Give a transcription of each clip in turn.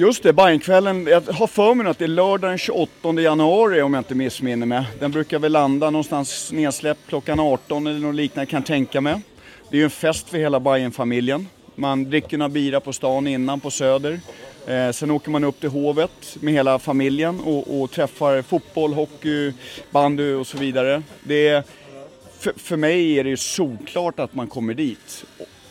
Just det, Bajenkvällen. Jag har för mig att det är lördag den 28 januari om jag inte missminner mig. Den brukar väl landa någonstans nedsläppt klockan 18 eller något liknande kan jag tänka mig. Det är ju en fest för hela Bajenfamiljen. Man dricker några bira på stan innan på Söder. Eh, sen åker man upp till Hovet med hela familjen och, och träffar fotboll, hockey, bandy och så vidare. Det är, för, för mig är det ju solklart att man kommer dit.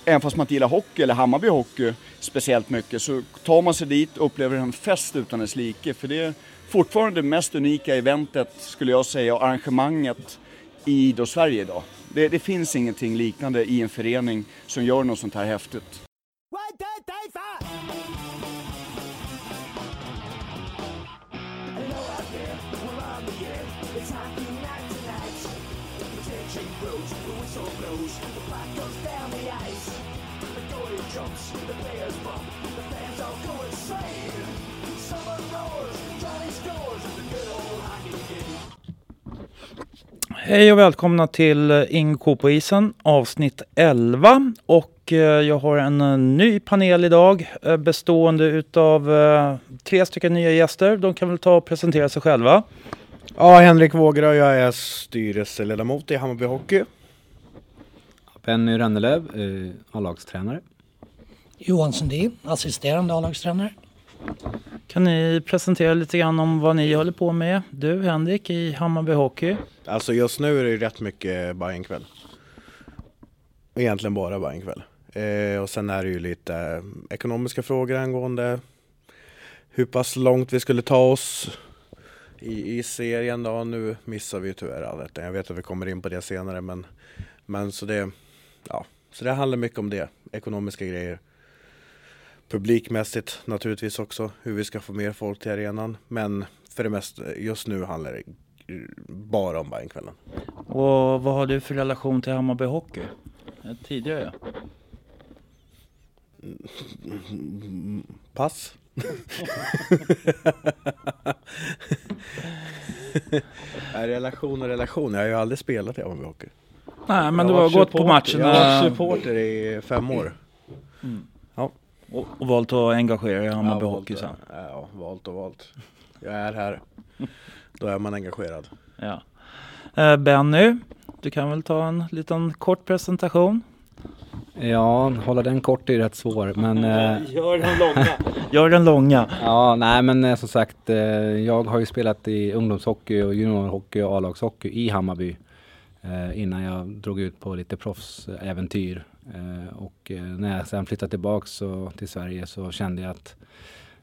Även fast man inte gillar hockey eller Hammarby hockey speciellt mycket så tar man sig dit och upplever en fest utan dess like. För det är fortfarande det mest unika eventet skulle jag säga och arrangemanget i Idrottssverige idag. Det, det, finns ingenting liknande i en förening som gör något sånt här häftigt. Hej och välkomna till Inko på isen avsnitt 11 och eh, jag har en eh, ny panel idag eh, bestående utav tre stycken nya gäster. De kan väl ta och presentera sig själva. Ja, Henrik Vågra, jag är styrelseledamot i Hammarby Hockey. Benny Rennelöv, A-lagstränare. Johan Sundin, assisterande A-lagstränare. Kan ni presentera lite grann om vad ni håller på med? Du Henrik i Hammarby Hockey. Alltså just nu är det rätt mycket Bajenkväll. Egentligen bara Bajenkväll. Eh, och sen är det ju lite ekonomiska frågor angående hur pass långt vi skulle ta oss i, i serien då. Nu missar vi tyvärr allt. Jag vet att vi kommer in på det senare men, men så det, ja, så det handlar mycket om det. Ekonomiska grejer publikmässigt naturligtvis också, hur vi ska få mer folk till arenan. Men för det mesta, just nu handlar det bara om Bajenkvällen. Och vad har du för relation till Hammarby Hockey? Tidigare? Pass. relation och relation, jag har ju aldrig spelat i Hammarby Hockey. Nej men jag du har gått på matcherna. Jag var supporter i fem år. Mm. Och, och valt att engagera dig i Hammarby ja, Hockey sen? Ja, valt och valt. Jag är här. Då är man engagerad. Ja. Eh, Benny, du kan väl ta en liten kort presentation? Ja, hålla den kort är rätt svår men... Eh, Gör den långa! Gör den långa! Ja, nej men eh, som sagt, eh, jag har ju spelat i ungdomshockey och juniorhockey och A-lagshockey i Hammarby innan jag drog ut på lite proffsäventyr Eh, och eh, när jag sen flyttade tillbaks så, till Sverige så kände jag att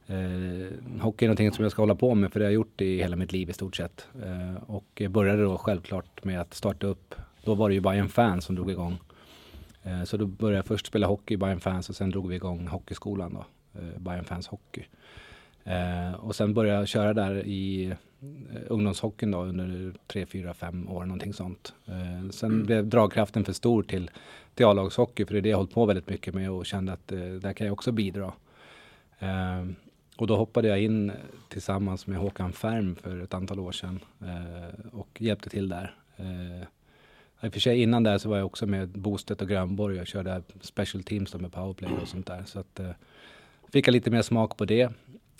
eh, hockey är någonting som jag ska hålla på med för det har jag gjort i hela mitt liv i stort sett. Eh, och började då självklart med att starta upp, då var det ju Bayern Fans som drog igång. Eh, så då började jag först spela hockey i Bayern Fans och sen drog vi igång hockeyskolan då, eh, Bayern Fans Hockey. Eh, och sen började jag köra där i Eh, ungdomshockeyn då under tre, fyra, fem år någonting sånt. Eh, sen mm. blev dragkraften för stor till, till A-lagshockey för det är det jag hållit på väldigt mycket med och kände att eh, där kan jag också bidra. Eh, och då hoppade jag in tillsammans med Håkan Färm för ett antal år sedan eh, och hjälpte till där. Eh, I och för sig innan där så var jag också med Bostedt och Grönborg och körde special teams med powerplay och sånt där. Så att, eh, fick jag lite mer smak på det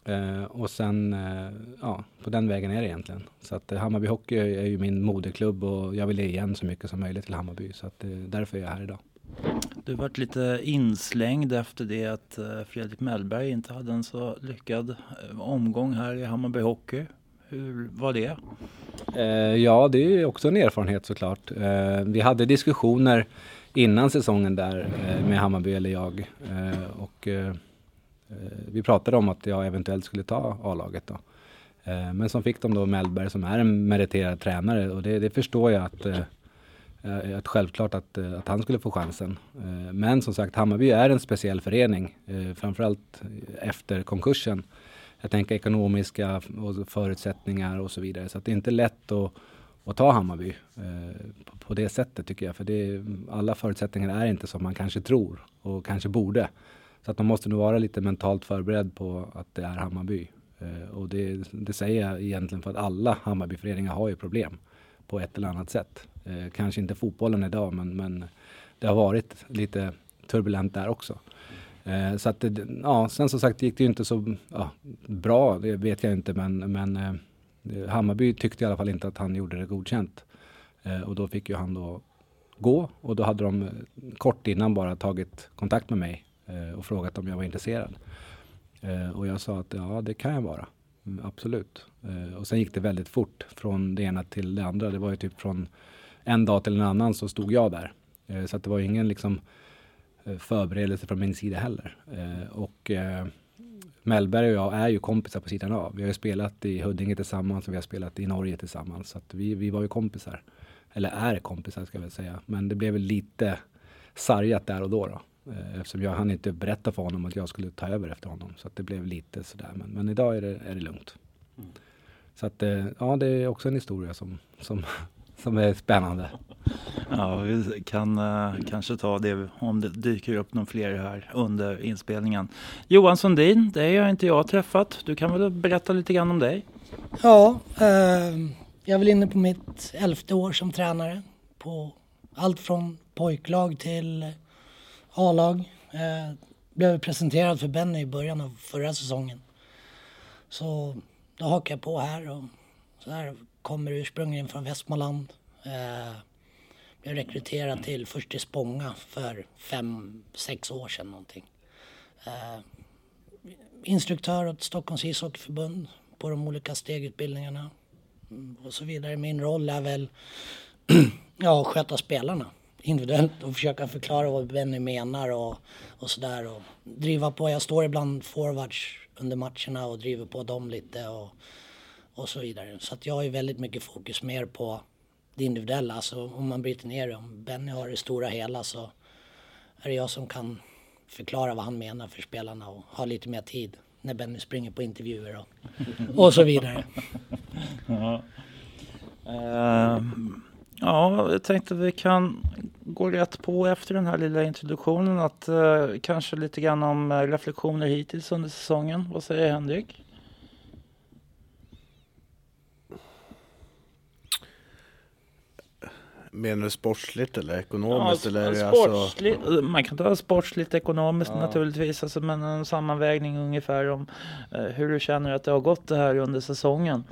Eh, och sen, eh, ja, på den vägen är det egentligen. Så att eh, Hammarby Hockey är ju min moderklubb och jag vill ge igen så mycket som möjligt till Hammarby. Så att eh, därför är jag här idag. Du varit lite inslängd efter det att eh, Fredrik Mellberg inte hade en så lyckad eh, omgång här i Hammarby Hockey. Hur var det? ja, det är också en erfarenhet såklart. vi hade diskussioner innan säsongen där med Hammarby eller jag. och Eh, vi pratade om att jag eventuellt skulle ta A-laget då. Eh, men som fick de då Mellberg som är en meriterad tränare och det, det förstår jag att, eh, eh att självklart att, eh, att han skulle få chansen. Men som sagt, Hammarby är en speciell förening, framförallt efter konkursen. Jag tänker ekonomiska förutsättningar och så vidare. Så att det är inte lätt att, att ta Hammarby på det sättet tycker jag. För det, alla förutsättningar är inte som man kanske tror och kanske borde. Så att man måste nog vara lite mentalt förberedd på att det är Hammarby. Eh, och det, det, säger jag egentligen för att alla Hammarbyföreningar har ju problem på ett eller annat sätt. Eh, kanske inte fotbollen idag men, men det har varit lite turbulent där också. Eh, så att, ja, sen som sagt gick det ju inte så ja, bra, det vet jag inte, men, men eh, Hammarby tyckte i alla fall inte att han gjorde det godkänt. Eh, och då fick ju han då gå och då hade de eh, kort innan bara tagit kontakt med mig Eh, och frågat om jag var intresserad. Eh, och jag sa att ja, det kan jag vara. Mm, absolut. Eh, och sen gick det väldigt fort från det ena till det andra. Det var ju typ från en dag till en annan så stod jag där. Eh, så att det var ingen liksom förberedelse från min sida heller. och Mellberg och jag är ju kompisar på sidan av. Vi har ju spelat i Huddinge tillsammans och vi har spelat i Norge tillsammans. Så att vi, vi var ju kompisar. Eller är kompisar ska jag väl säga. Men det blev väl lite sargat där och då. då. Eh, eftersom jag hann inte berätta för honom att jag skulle ta över efter honom. Så att det blev lite sådär. Men, men idag är det, är det lugnt. Mm. Så att eh, ja, det är också en historia som, som, som är spännande. Ja, vi kan uh, kanske ta det om det dyker upp någon fler här under inspelningen. Johan Sundin, det har inte jag träffat. Du kan väl berätta lite grann om dig? Ja, eh, jag är väl inne på mitt elfte år som tränare. På allt från pojklag till A-lag. Eh, blev presenterad för Benny i början av förra säsongen. Så då hakar jag på här och så här kommer ursprungligen från Västmanland. Eh, blev rekryterad till först i Spånga för fem, sex år sedan någonting. Eh, instruktör åt Stockholms ishockeyförbund på de olika stegutbildningarna mm, och så vidare. Min roll är väl ja, att sköta spelarna individuellt och försöka förklara vad Benny menar och, och sådär. Och driva på. Jag står ibland forwards under matcherna och driver på dem lite och, och så vidare. Så att jag har väldigt mycket fokus mer på det individuella. Alltså om man bryter ner det, om Benny har det stora hela så är det jag som kan förklara vad han menar för spelarna och ha lite mer tid när Benny springer på intervjuer och, och så vidare. Ja. um ja, jag tänkte att vi kan gå rätt på efter den här lilla introduktionen att uh, kanske lite grann om uh, reflektioner hittills under säsongen. Vad säger Henrik? Menar du sportsligt eller ekonomiskt? Ja, eller sportsligt, alltså... Man kan ta sportsligt ekonomiskt ja. naturligtvis, alltså, men en sammanvägning ungefär om eh, hur du känner att det har gått det här under säsongen.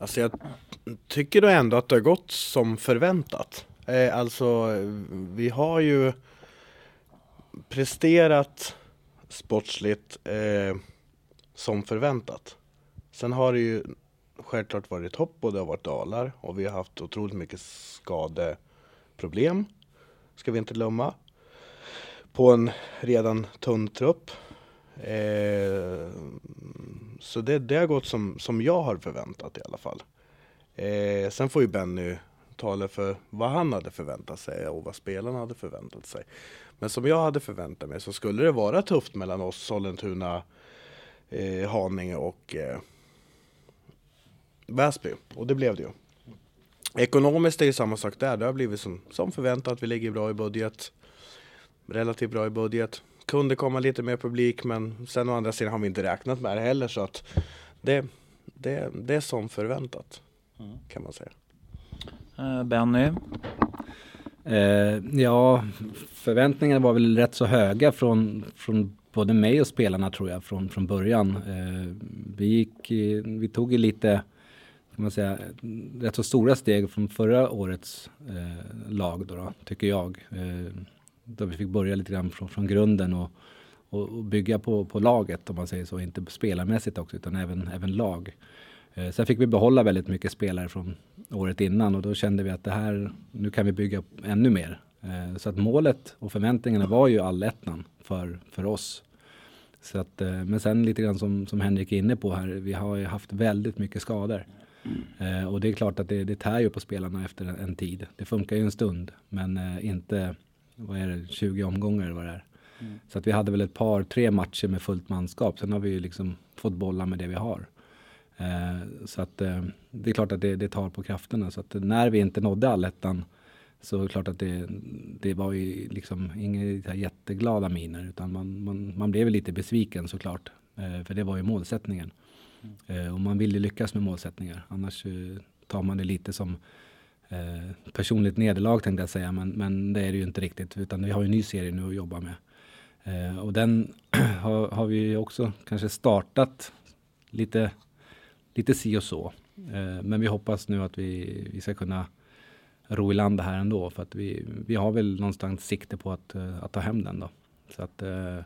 Alltså jag tycker då ändå att det har gått som förväntat. Eh, alltså vi har ju presterat sportsligt eh, som förväntat. Sen har det ju självklart varit topp och det har varit dalar och vi har haft otroligt mycket skadeproblem. Ska vi inte glömma. På en redan tunn trupp. Eh, så det, det har gått som, som jag har förväntat i alla fall. Eh, sen får ju Benny tala för vad han hade förväntat sig och vad spelarna hade förväntat sig. Men som jag hade förväntat mig så skulle det vara tufft mellan oss, Sollentuna, eh, Haninge och eh, Väsby. Och det blev det ju. Ekonomiskt är det samma sak där. Det har blivit som, som förväntat. Vi ligger bra i budget. Relativt bra i budget. Kunde komma lite mer publik men sen å andra sidan har vi inte räknat med det heller så att det, det, det är som förväntat mm. kan man säga. Uh, Benny? Uh, ja, förväntningarna var väl rätt så höga från, från både mig och spelarna tror jag från, från början. Uh, vi, gick, vi tog ju lite kan man säga, rätt så stora steg från förra årets eh, lag då, då, tycker jag. Eh, då vi fick börja lite grann från, från grunden och, och, och, bygga på, på laget om man säger så. Inte spelarmässigt också utan även, även lag. Eh, sen fick vi behålla väldigt mycket spelare från året innan och då kände vi att det här, nu kan vi bygga ännu mer. Eh, så att målet och förväntningarna var ju allettan för, för oss. Så att, eh, men sen lite grann som, som Henrik är inne på här, vi har ju haft väldigt mycket skador. Eh, och det är klart att det, det tär ju på spelarna efter en, en tid. Det funkar ju en stund, men eh, inte, vad är det, 20 omgångar vad det är. Mm. Så att vi hade väl ett par, tre matcher med fullt manskap. Sen har vi ju liksom fått bolla med det vi har. Eh, så att eh, det är klart att det, det, tar på krafterna. Så att när vi inte nådde allettan så är det klart att det, det var ju liksom inga jätteglada miner utan man, man, man blev lite besviken såklart. Eh, för det var ju målsättningen. Mm. och man vill ju lyckas med målsättningar. Annars eh, tar man det lite som eh, personligt nederlag tänkte jag säga. Men, men det är det ju inte riktigt. Utan vi har ju en ny serie nu att jobba med. Eh, och den har, har vi också kanske startat lite, lite si och så. Eh, men vi hoppas nu att vi, vi ska kunna ro i land det här ändå för att vi, vi har väl någonstans sikte på att, eh, att ta hem den då. Så att eh,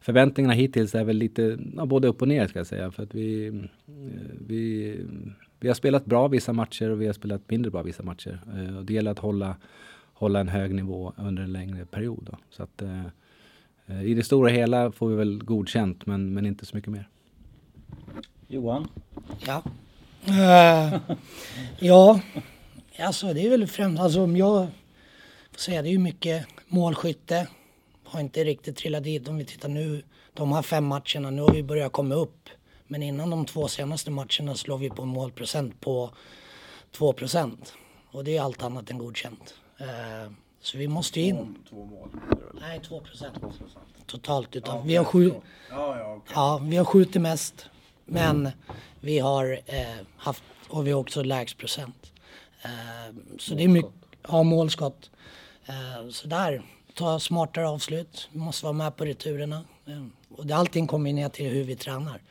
förväntningarna hittills är väl lite ja, både upp och ner ska jag säga för att vi, eh, vi, vi har spelat bra vissa matcher och vi har spelat mindre bra vissa matcher. Eh, och det gäller att hålla, hålla en hög nivå under en längre period. Då. Så att, eh, i det stora hela får vi väl godkänt men, men inte så mycket mer. Johan? Ja. Uh, ja, alltså det är väl främst, alltså om jag får säga det är ju mycket målskytte. Har inte riktigt trillat dit om vi tittar nu. De här fem matcherna, nu har vi börjat komma upp. Men innan de två senaste matcherna slår vi på målprocent på 2 procent. Och det är allt annat än godkänt. Uh, så vi måste ju in. Två mål? Nej, 2 procent. Totalt. Utan vi, har skjut... ja, ja, okay. ja, vi har skjutit mest. Men mm. vi har eh, haft, och vi har också lägst procent. Eh, så det är mycket, ja målskott. Eh, så där, ta smartare avslut. Vi måste vara med på returerna. Eh, och det, allting kommer ner till hur vi tränar.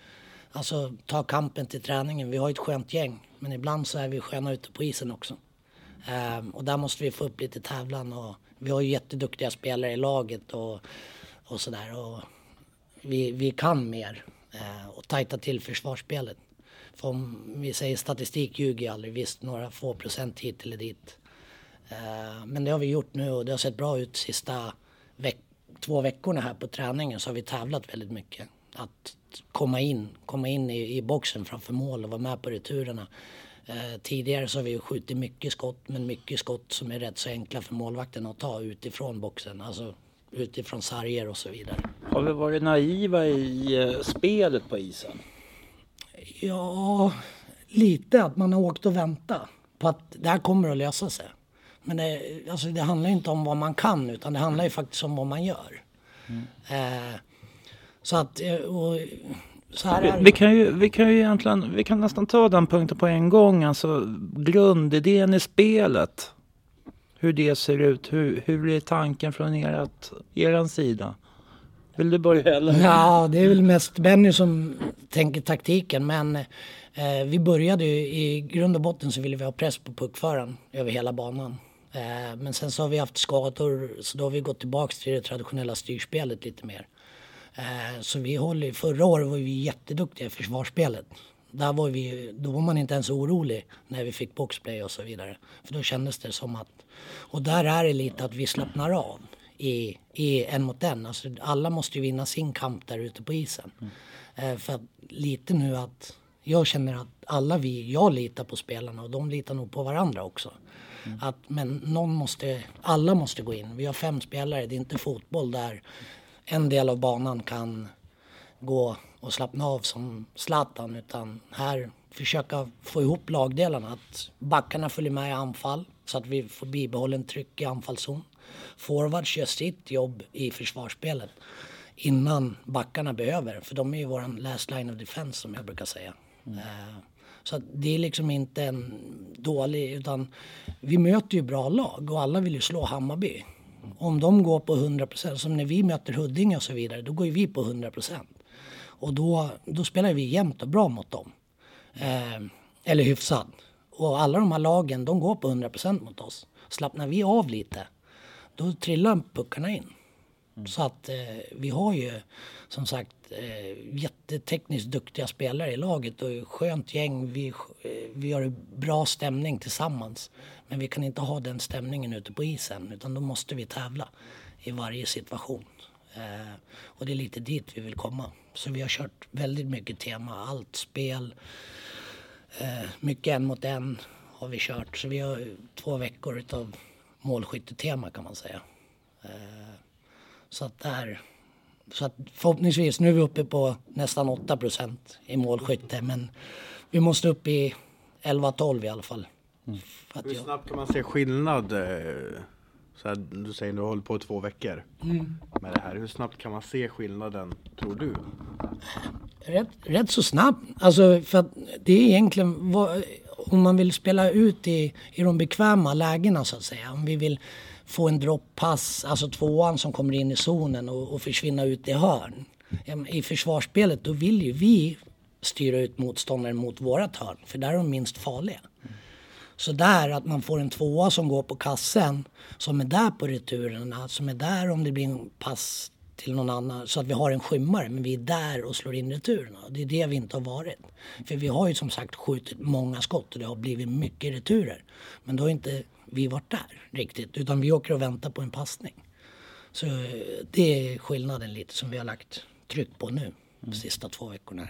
Alltså ta kampen till träningen. Vi har ett skönt gäng. Men ibland så är vi sköna ute på isen också. Ehm, och där måste vi få upp lite tävlan. Och vi har ju jätteduktiga spelare i laget och, och sådär. Vi, vi kan mer ehm, och tajta till försvarsspelet. För om vi säger statistik ljuger aldrig, visst några få procent hit eller dit. Ehm, men det har vi gjort nu och det har sett bra ut sista veck två veckorna här på träningen så har vi tävlat väldigt mycket. Att komma in, komma in i, i boxen framför mål och vara med på returerna. Eh, tidigare så har vi skjutit mycket skott, men mycket skott som är rätt så enkla för målvakten att ta utifrån boxen. Alltså utifrån sarger och så vidare. Har vi varit naiva i eh, spelet på isen? Ja, lite. Att man har åkt och väntat på att det här kommer att lösa sig. Men det, alltså det handlar inte om vad man kan utan det handlar ju faktiskt om vad man gör. Mm. Eh, så att, eh, och, vi, vi, kan ju, vi kan ju egentligen, vi kan nästan ta den punkten på en gång. Alltså grundidén i spelet hur det ser ut. Hur, hur är tanken från ert, er sida? Vill du börja eller? Ja, det är väl mest Benny som tänker taktiken men eh, vi började ju i grund och botten så ville vi ha press på puckföraren över hela banan. Eh, men sen så har vi haft skador så då har vi gått tillbaks till det traditionella styrspelet lite mer. Eh, så vi håller, förra året var vi jätteduktiga i försvarsspelet. Där var vi, då var man inte ens orolig när vi fick boxplay och så vidare. För då kändes det som att... Och där är det lite att vi slappnar av i, i en mot en. Alltså alla måste ju vinna sin kamp där ute på isen. Mm. Eh, för att lite nu att jag känner att alla vi, jag litar på spelarna och de litar nog på varandra också. Mm. Att, men någon måste, alla måste gå in. Vi har fem spelare, det är inte fotboll där en del av banan kan gå och slappna av som Zlatan utan här försöka få ihop lagdelarna. Att backarna följer med i anfall så att vi får bibehållen tryck i anfallszon. Forwards gör sitt jobb i försvarsspelet innan backarna behöver. För de är ju våran last line of defense som jag brukar säga. Mm. Så det är liksom inte en dålig, utan vi möter ju bra lag och alla vill ju slå Hammarby. Om de går på 100 procent, som när vi möter Huddinge och så vidare, då går ju vi på 100 procent. Och då, då spelar vi jämnt och bra mot dem. Eh, eller hyfsat. Och alla de här lagen, de går på 100 procent mot oss. Slappnar vi av lite, då trillar puckarna in. Mm. Så att eh, vi har ju som sagt eh, jättetekniskt duktiga spelare i laget och skönt gäng. Vi, eh, vi har bra stämning tillsammans. Men vi kan inte ha den stämningen ute på isen utan då måste vi tävla i varje situation. Eh, och det är lite dit vi vill komma. Så vi har kört väldigt mycket tema, allt spel. Eh, mycket en mot en har vi kört. Så vi har två veckor utav målskyttetema kan man säga. Eh, Eh, så att där så att förhoppningsvis, nu är vi uppe på nästan 8% i målskytte men vi måste upp i 11-12 i alla fall. Mm. Hur snabbt kan man se skillnad så här, du säger att du har hållit på i två veckor mm. med det här. Hur snabbt kan man se skillnaden, tror du? Rätt, rätt så snabbt. Alltså, för att det är egentligen vad, om man vill spela ut i, i de bekväma lägena så att säga. Om vi vill få en dropppass, alltså tvåan som kommer in i zonen och, och försvinna ut i hörn. I försvarsspelet då vill ju vi styra ut motståndaren mot vårat hörn, för där är de minst farliga. Så där att man får en tvåa som går på kassen, som är där på returerna, som är där om det blir en pass till någon annan så att vi har en skymmare men vi är där och slår in returerna. Det är det vi inte har varit. För vi har ju som sagt skjutit många skott och det har blivit mycket returer. Men då har inte vi varit där riktigt utan vi åker och väntar på en passning. Så det är skillnaden lite som vi har lagt tryck på nu de sista två veckorna.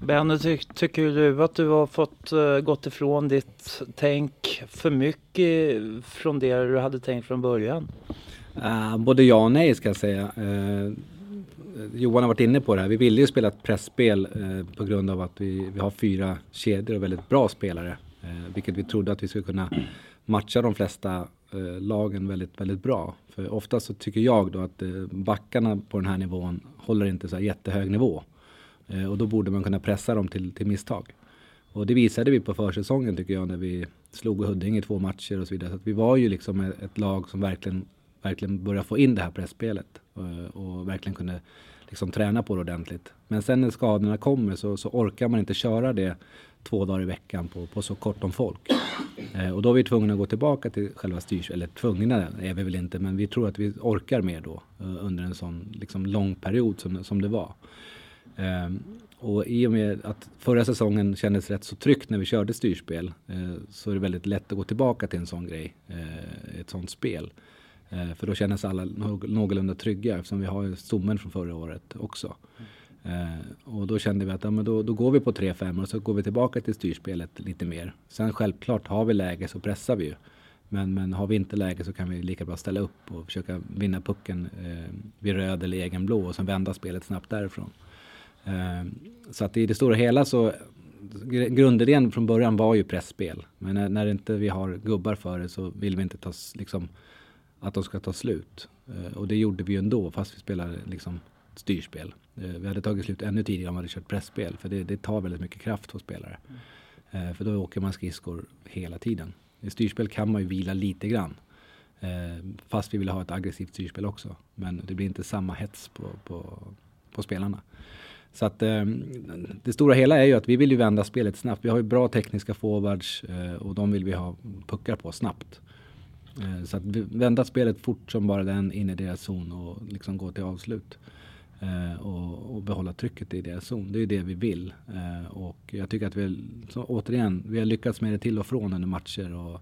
Benny, ty tycker du att du har fått uh, gått ifrån ditt tänk för mycket från det du hade tänkt från början? Uh, både ja och nej ska jag säga. Uh, Johan har varit inne på det här. Vi ville ju spela ett pressspel uh, på grund av att vi, vi har fyra kedjor och väldigt bra spelare. vilket vi trodde att vi skulle kunna matchar de flesta eh, lagen väldigt, väldigt bra. För ofta så tycker jag då att eh, backarna på den här nivån håller inte så här jättehög nivå. Eh, och då borde man kunna pressa dem till, till misstag. Och det visade vi på försäsongen tycker jag när vi slog Huddinge i två matcher och så vidare. Så att vi var ju liksom ett lag som verkligen verkligen började få in det här pressspelet och, eh, och verkligen kunde liksom träna på det ordentligt. Men sen när skadorna kommer så, så, orkar man inte köra det två dagar i veckan på, på så kort om folk. Eh, och då är vi tvungna att gå tillbaka till själva styrs... Eller tvungna är vi väl inte, men vi tror att vi orkar mer då eh, under en sån liksom, lång period som, som det var. Eh, och i och med att förra säsongen kändes rätt så tryggt när vi körde styrspel eh, så är det väldigt lätt att gå tillbaka till en sån grej, eh, ett sånt spel. Eh, för då känner sig alla någorlunda trygga eftersom vi har stommen från förra året också. Eh, och då kände vi att ja, men då, då går vi på 3-5 och så går vi tillbaka till styrspelet lite mer. Sen självklart, har vi läge så pressar vi ju. Men, men har vi inte läge så kan vi lika bra ställa upp och försöka vinna pucken eh, vid röd eller egen blå och sen vända spelet snabbt därifrån. Eh, så att i det stora hela så grundidén från början var ju pressspel. Men när, när inte vi har gubbar för det så vill vi inte ta liksom att de ska ta slut. Eh, och det gjorde vi ju ändå fast vi spelade liksom styrspel. Eh, vi hade tagit slut ännu tidigare om vi hade kört pressspel för det, det tar väldigt mycket kraft hos spelare. Mm. För då åker man skridskor hela tiden. I styrspel kan man ju vila lite grann. Fast vi vill ha ett aggressivt styrspel också. Men det blir inte samma hets på, på, på spelarna. Så att det stora hela är ju att vi vill ju vända spelet snabbt. Vi har ju bra tekniska forwards och de vill vi ha puckar på snabbt. Eh, så att vända spelet fort som bara den in i deras zon och liksom gå till avslut. Eh, och, och, behålla trycket i deras zon. Det är det vi vill. Eh, och jag tycker att vi, så, återigen, vi har lyckats med det till och från under matcher. Och,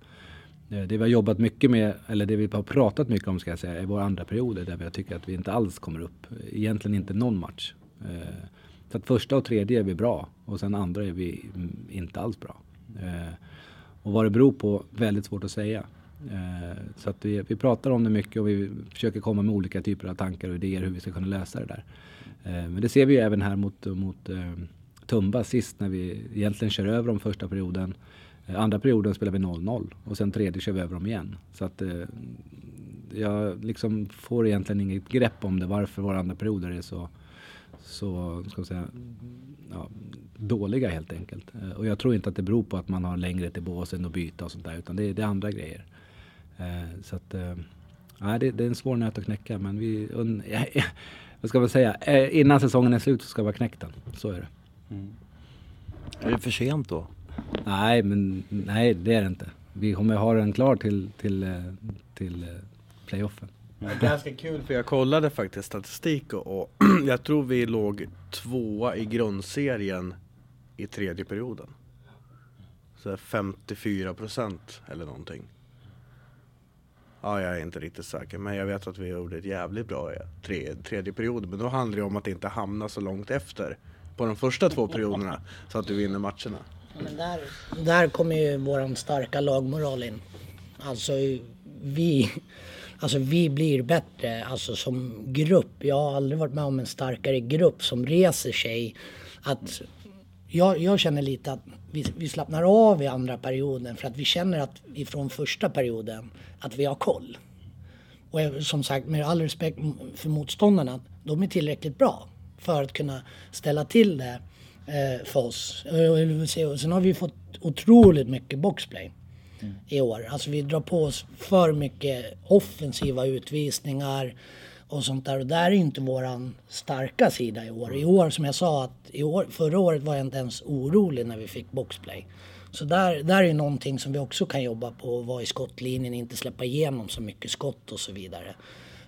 eh, det vi har jobbat mycket med, eller det vi har pratat mycket om ska jag säga, är våra andra perioder där vi tycker att vi inte alls kommer upp. Egentligen inte någon match. Eh, så att första och tredje är vi bra och sen andra är vi mm, inte alls bra. Eh, och vad det beror på, väldigt svårt att säga. Eh, så att vi, vi pratar om det mycket och vi försöker komma med olika typer av tankar och idéer hur vi ska kunna lösa det där. Eh, men det ser vi ju även här mot, mot eh, Tumba sist när vi egentligen kör över dem första perioden. Andra perioden spelar vi 0-0 och sen tredje kör vi över dem igen. Så att jag liksom får egentligen inget grepp om det varför våra andra perioder är så, så ska säga, ja, dåliga helt enkelt. Och jag tror inte att det beror på att man har längre till båsen och byta och sånt där utan det, det är andra grejer. Eh, så att, eh, ja, det, det, är en svår nöt att knäcka men vi, un, ja, vad ska man säga, eh, innan säsongen är slut så ska vi ha knäckt den. Så är det. Mm. Är det för sent då? Nej, men nej det är det inte. Vi kommer ha den klar till, till, till playoffen. Det är ganska kul för jag kollade faktiskt statistik och jag tror vi låg tvåa i grundserien i tredje perioden. Så 54 procent eller någonting. Ja, jag är inte riktigt säker, men jag vet att vi gjorde ett jävligt bra eh, tre, tredje period. Men då handlar det om att inte hamna så långt efter på de första två perioderna så att du vinner matcherna. Men där, där kommer ju våran starka lagmoral in. Alltså vi, alltså vi blir bättre alltså som grupp. Jag har aldrig varit med om en starkare grupp som reser sig. Att jag, jag känner lite att vi, vi slappnar av i andra perioden för att vi känner att ifrån första perioden att vi har koll. Och som sagt, med all respekt för motståndarna, de är tillräckligt bra för att kunna ställa till det eh, för oss. Och sen har vi fått otroligt mycket boxplay. i år. Alltså vi drar på oss för mycket offensiva utvisningar och sånt där. Och där är inte våran starka sida i år. I år, som jag sa, att i år, förra året var jag inte ens orolig när vi fick boxplay. Så där, där är någonting som vi också kan jobba på, vara i skottlinjen, inte släppa igenom så mycket skott och så vidare.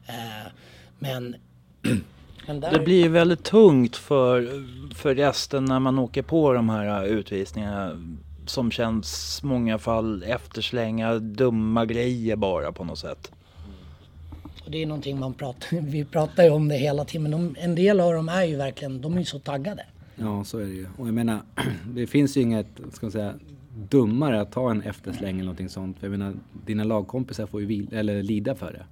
Eh, men, men där... Det blir väldigt tungt för, för resten när man åker på de här utvisningarna som känns många fall efterslänga dumma grejer bara på något sätt. Och det är någonting man pratar, vi pratar ju om det hela tiden, men de, en del av dem är ju verkligen, de är ju så taggade. Ja, så är det ju. Och jag menar, det finns ju inget, ska man säga, dummare att ta en eftersläng eller någonting sånt. För jag menar, dina lagkompisar får ju vil, eller lida för det.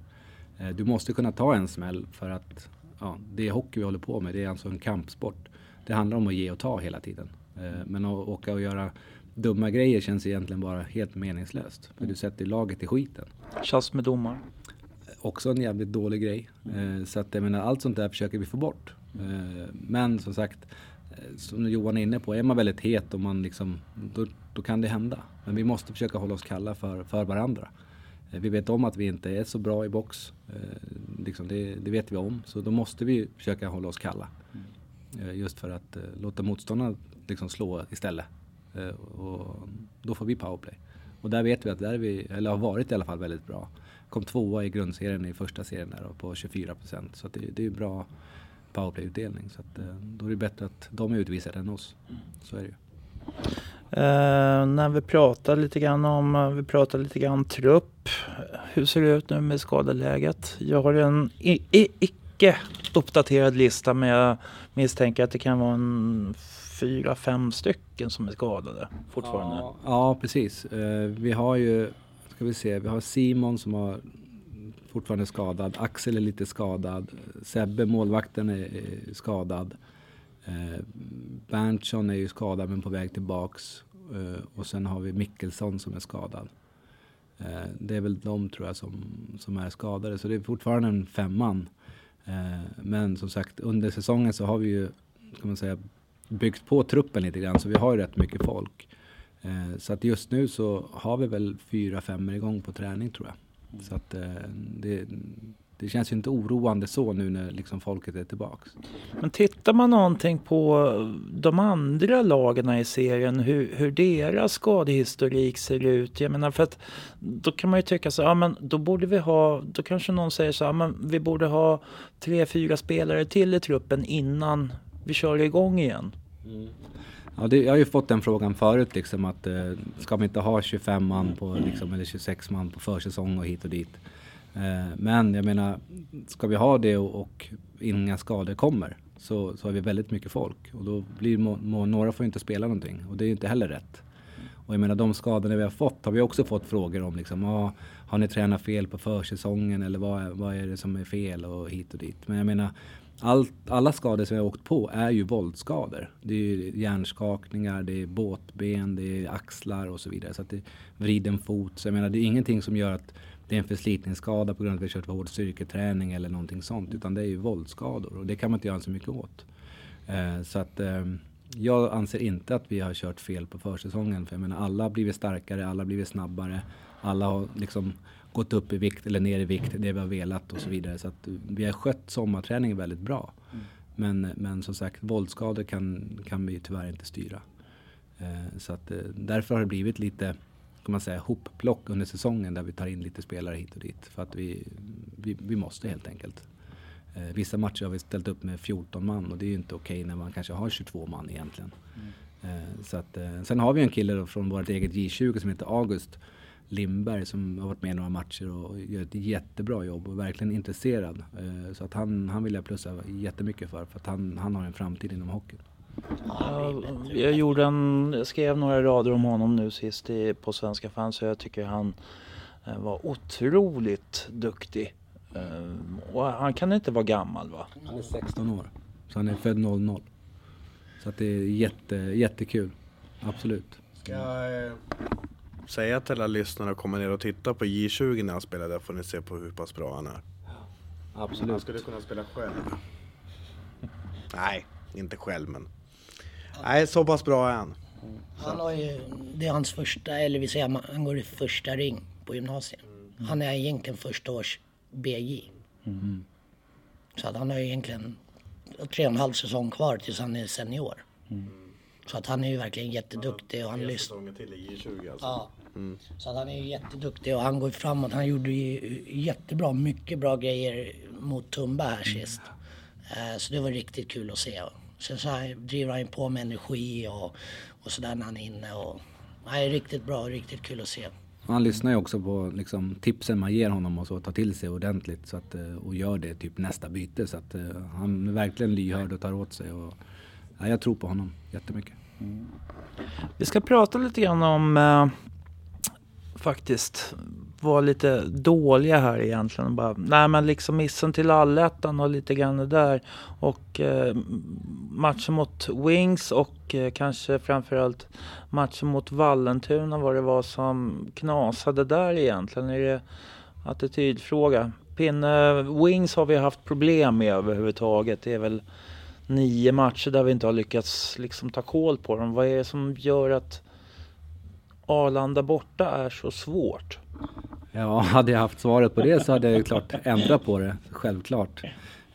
Eh, du måste kunna ta en smäll för att ja, det är hockey vi håller på med. Det är alltså en kampsport. Det handlar om att ge och ta hela tiden. Eh, men att åka och göra dumma grejer känns egentligen bara helt meningslöst. För du sätter laget i skiten. Tjafs med domar. Också en jävligt dålig grej. Eh, så att jag menar, allt sånt där försöker vi få bort. Men som sagt, som Johan är inne på, är man väldigt het och man liksom, då, då kan det hända. Men vi måste försöka hålla oss kalla för, för varandra. Eh, vi vet om att vi inte är så bra i box. Eh, liksom det, det, vet vi om. Så då måste vi försöka hålla oss kalla. Eh, just för att låta motståndarna liksom slå istället. Och då får vi powerplay. Och där vet vi att där är vi, eller har varit i alla fall väldigt bra. Kom tvåa i grundserien i första serien där på 24 procent. Så det, det är bra powerplay-utdelning. Så att, då är det bättre att de är utvisade än oss. Så är det ju. Uh, när vi pratar lite grann om, vi pratar lite grann trupp. Hur ser det ut nu med skadeläget? Jag har en icke uppdaterad lista men jag misstänker att det kan vara en fyra, fem stycken som är skadade fortfarande. Ja, ja precis. Uh, vi har ju, ska vi se, vi har Simon som har fortfarande skadad. Axel är lite skadad. Sebbe, målvakten, är, är skadad. Eh, Berntsson är ju skadad men på väg tillbaks. Eh, och sen har vi Mickelsson som är skadad. Eh, det är väl de tror jag som, som är skadade. Så det är fortfarande en femman. Eh, men som sagt under säsongen så har vi ju kan man säga, byggt på truppen lite grann. Så vi har ju rätt mycket folk. Eh, så att just nu så har vi väl fyra, fem igång på träning tror jag. Så att eh, det, det känns ju inte oroande så nu när liksom folket är tillbaks. Men tittar man någonting på de andra lagen i serien, hur, hur deras skadehistorik ser ut? Jag menar för att då kan man ju tycka så, ja men då borde vi ha, då kanske någon säger så, ja men vi borde ha tre, fyra spelare till i truppen innan vi kör igång igen. Mm. Ja, det, jag har ju fått den frågan förut liksom att eh, ska vi inte ha 25 man på, liksom, eller 26 man på försäsong och hit och dit. Eh, men jag menar, ska vi ha det och, och inga skador kommer så, så har vi väldigt mycket folk och då blir må, må, några får inte spela någonting och det är ju inte heller rätt. Och jag menar de skadorna vi har fått har vi också fått frågor om liksom, ah, har ni tränat fel på försäsongen eller vad, vad är det som är fel och hit och dit. Men jag menar allt, alla skador som vi har åkt på är ju våldsskador. Det är hjärnskakningar, det är båtben, det är axlar och så vidare. Så att det är vriden fot. Så jag menar det är ingenting som gör att det är en förslitningsskada på grund av att vi har kört för hård styrketräning eller någonting sånt. Utan det är ju våldsskador och det kan man inte göra så mycket åt. Eh, så att eh, jag anser inte att vi har kört fel på försäsongen. För jag menar alla har blivit starkare, alla har blivit snabbare. Alla har liksom gått upp i vikt eller ner i vikt, det vi har velat och så vidare. Så att vi har skött sommarträningen väldigt bra. Mm. Men, men som sagt, våldsskador kan, kan vi tyvärr inte styra. Eh, så att därför har det blivit lite kan man säga, hopplock under säsongen där vi tar in lite spelare hit och dit. För att vi, vi, vi måste helt enkelt. Eh, vissa matcher har vi ställt upp med 14 man och det är ju inte okej okay när man kanske har 22 man egentligen. Mm. Eh, så att, eh, sen har vi en kille från vårt eget J20 som heter August Lindberg som har varit med i några matcher och gör ett jättebra jobb och verkligen intresserad. Eh, så att han, han vill jag plussa jättemycket för, för att han, han har en framtid inom hockeyn. Jag, gjorde en, jag skrev några rader om honom nu sist i, på Svenska fans och jag tycker han var otroligt duktig. Uh, och han kan inte vara gammal va? Han är 16 år. Så han är född 00. Så att det är jätte, jättekul. Absolut. Ska jag eh, säga till alla lyssnare att komma ner och titta på J20 när han spelar där får ni se på hur pass bra han är. Absolut. Han skulle kunna spela själv. Nej, inte själv men Nej, så pass bra är han. Han har ju, det är hans första, eller vi säger han går i första ring på gymnasiet. Han är egentligen första års BJ. Så att han har ju egentligen tre och en halv säsong kvar tills han är senior. Så att han är ju verkligen jätteduktig och han lyssnar. till i J20 alltså. Ja. Så att han är ju jätteduktig och han går framåt. Han gjorde ju jättebra, mycket bra grejer mot Tumba här sist. Eh, Så det var riktigt kul att se. Sen så här driver han på med energi och, och sådär när han är inne. Och, nej, riktigt bra, riktigt kul att se. Han lyssnar ju också på liksom, tipsen man ger honom och så tar till sig ordentligt så att, eh, och gör det typ nästa byte. Så att eh, han är verkligen lyhörd och tar åt sig. Och, ja, jag tror på honom jättemycket. Mm. Vi ska prata lite grann om eh, faktiskt vara lite dåliga här egentligen. Bara, nej men liksom missen till allettan och lite grann det där. Och eh, matchen mot Wings och eh, kanske framförallt matchen mot Vallentuna vad det var som knasade där egentligen. Är det attitydfråga? Pinne, Wings har vi haft problem med överhuvudtaget. Det är väl nio matcher där vi inte har lyckats liksom ta koll på dem. Vad är det som gör att Arlanda borta är så svårt? Ja, hade jag haft svaret på det så hade jag ju klart ändrat på det, självklart.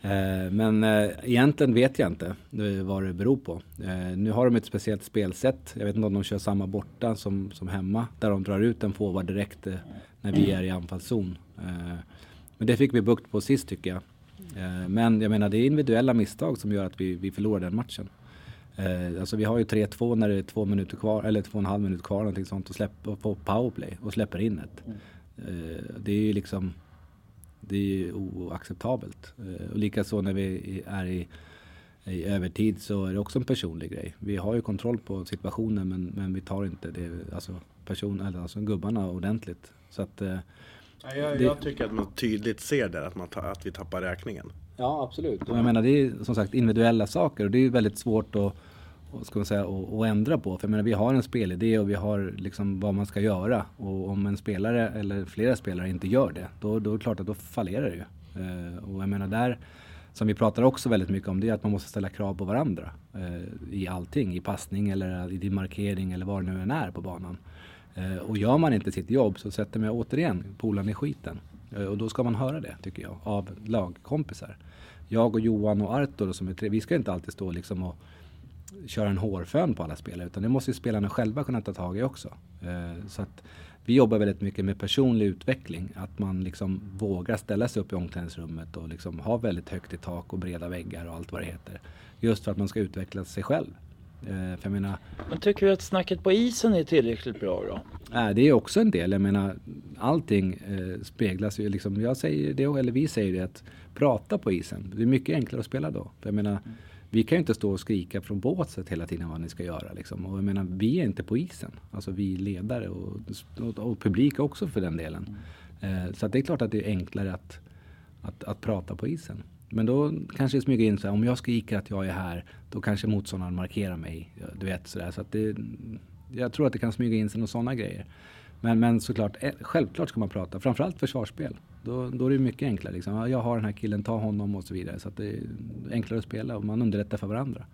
Eh, Men eh, egentligen vet jag inte vad det beror på. Eh, Nu har de ett speciellt spelsätt. Jag vet inte om de kör samma borta som, som hemma. Där de drar ut en forward direkt när vi är i anfallszon. Men det fick vi bukt på sist tycker jag. Men jag menar det är individuella misstag som gör att vi, vi förlorar den matchen. Alltså vi har ju 3-2 när det är två minuter kvar, eller två och en halv minut kvar någonting sånt och släpper på powerplay och släpper in ett. Eh, det är ju liksom det är ju oacceptabelt. Eh, och likaså när vi är i, i övertid så är det också en personlig grej. Vi har ju kontroll på situationen men, men vi tar inte det, alltså, person, eller alltså gubbarna ordentligt. Så att, eh, Ja, jag, Det- jag tycker att man tydligt ser där att, man ta, att vi tappar räkningen. Ja, absolut. Och jag menar, det är som sagt individuella saker och det är ju väldigt svårt att, ska man säga, att, att ändra på. För jag menar, vi har en spelidé och vi har liksom vad man ska göra. Och om en spelare eller flera spelare inte gör det, då, då är det klart att då fallerar det ju. Eh, och jag menar där, som vi pratar också väldigt mycket om, det är att man måste ställa krav på varandra. Eh, I allting, i passning eller i din markering eller var det nu än är på banan. Eh, och gör man inte sitt jobb så sätter man återigen polaren i skiten. Eh, och då ska man höra det, tycker jag, av lagkompisar. Jag och Johan och Artur som är tre, vi ska inte alltid stå liksom och köra en hårfön på alla spelare utan det måste ju spelarna själva kunna ta tag i också. Eh, så att vi jobbar väldigt mycket med personlig utveckling. Att man liksom vågar ställa sig upp i omklädningsrummet och liksom ha väldigt högt i tak och breda väggar och allt vad det heter. Just för att man ska utveckla sig själv. Eh, för jag menar, Men tycker du att snacket på isen är tillräckligt bra då? Nej, det är också en del. Jag menar, allting eh, speglas ju liksom. Jag säger det, eller vi säger det, att prata på isen. Det är mycket enklare att spela då. För jag menar, vi kan ju inte stå och skrika från båset hela tiden vad ni ska göra. Liksom. Och jag menar, vi är inte på isen. Alltså vi ledare och, och, och publik också för den delen. Eh, så det är klart att det är enklare att, att, att prata på isen. Men då kanske det smyger in så här, om jag skriker att jag är här, då kanske motståndaren markerar mig. Du vet sådär. Så att det, jag tror att det kan smyga in sig några sådana grejer. Men, men såklart, eh, självklart ska man prata, framförallt försvarsspel. Då, då är det mycket enklare. Liksom. Jag har den här killen, ta honom och så vidare. Så att det är enklare att spela och man underlättar för varandra.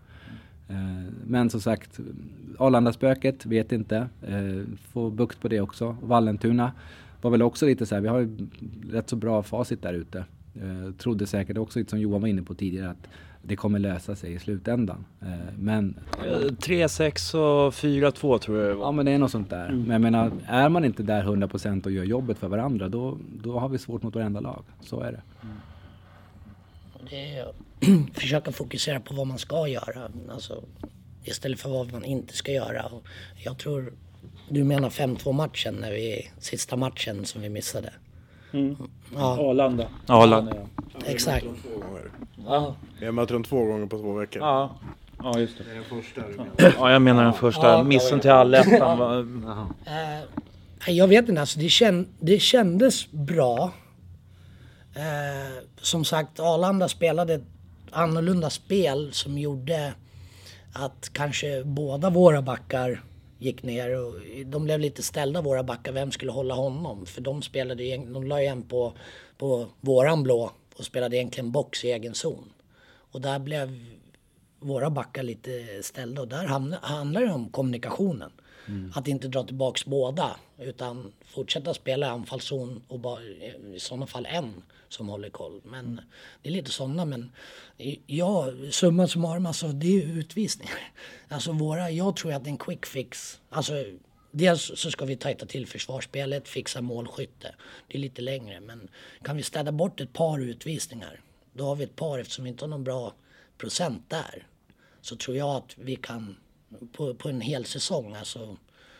Eh, men som sagt, Arlandaspöket, vet inte. Eh, Få bukt på det också. Vallentuna var väl också lite så här, vi har ju rätt så bra facit där ute. Eh, trodde säkert också, lite som Johan var inne på tidigare, att det kommer lösa sig i slutändan. Eh, Men Eh, 3-6 och 4-2 tror jag det var. Ja men det är något sånt där. Men jag menar, är man inte där 100% och gör jobbet för varandra då, då har vi svårt mot varenda lag. Så är det. Det är att försöka fokusera på vad man ska göra. Alltså, istället för vad man inte ska göra. Jag tror, du menar 5-2 matchen, när vi, sista matchen som vi missade. Ja, Arlanda. Arlanda exakt. Två gånger. Ja. Vi har mött dem två gånger på två veckor. Ja, ja just det. Det är den första du menar. Ja, jag menar den första. Ja, Missen till allettan var... Eh, jag vet inte, alltså det, känd, det kändes bra. Eh, som sagt, Arlanda spelade ett annorlunda spel som gjorde att kanske båda våra backar gick ner och de blev lite ställda våra backar, vem skulle hålla honom? För de spelade, de la igen på, på våran blå och spelade egentligen box i egen zon. Och där blev våra backar lite ställda och där handlar det om kommunikationen. Mm. Att inte dra tillbaks båda utan fortsätta spela i anfallszon och bara, i sådana fall en som håller koll. Men det är lite sådana men ja, summa summarum alltså det är utvisningar. Alltså våra, jag tror att en quick fix, alltså Dels så ska vi tajta till försvarsspelet, fixa målskytte. Det är lite längre men kan vi städa bort ett par utvisningar, då har vi ett par eftersom vi inte har någon bra procent där. Så tror jag att vi kan på, på en hel säsong alltså.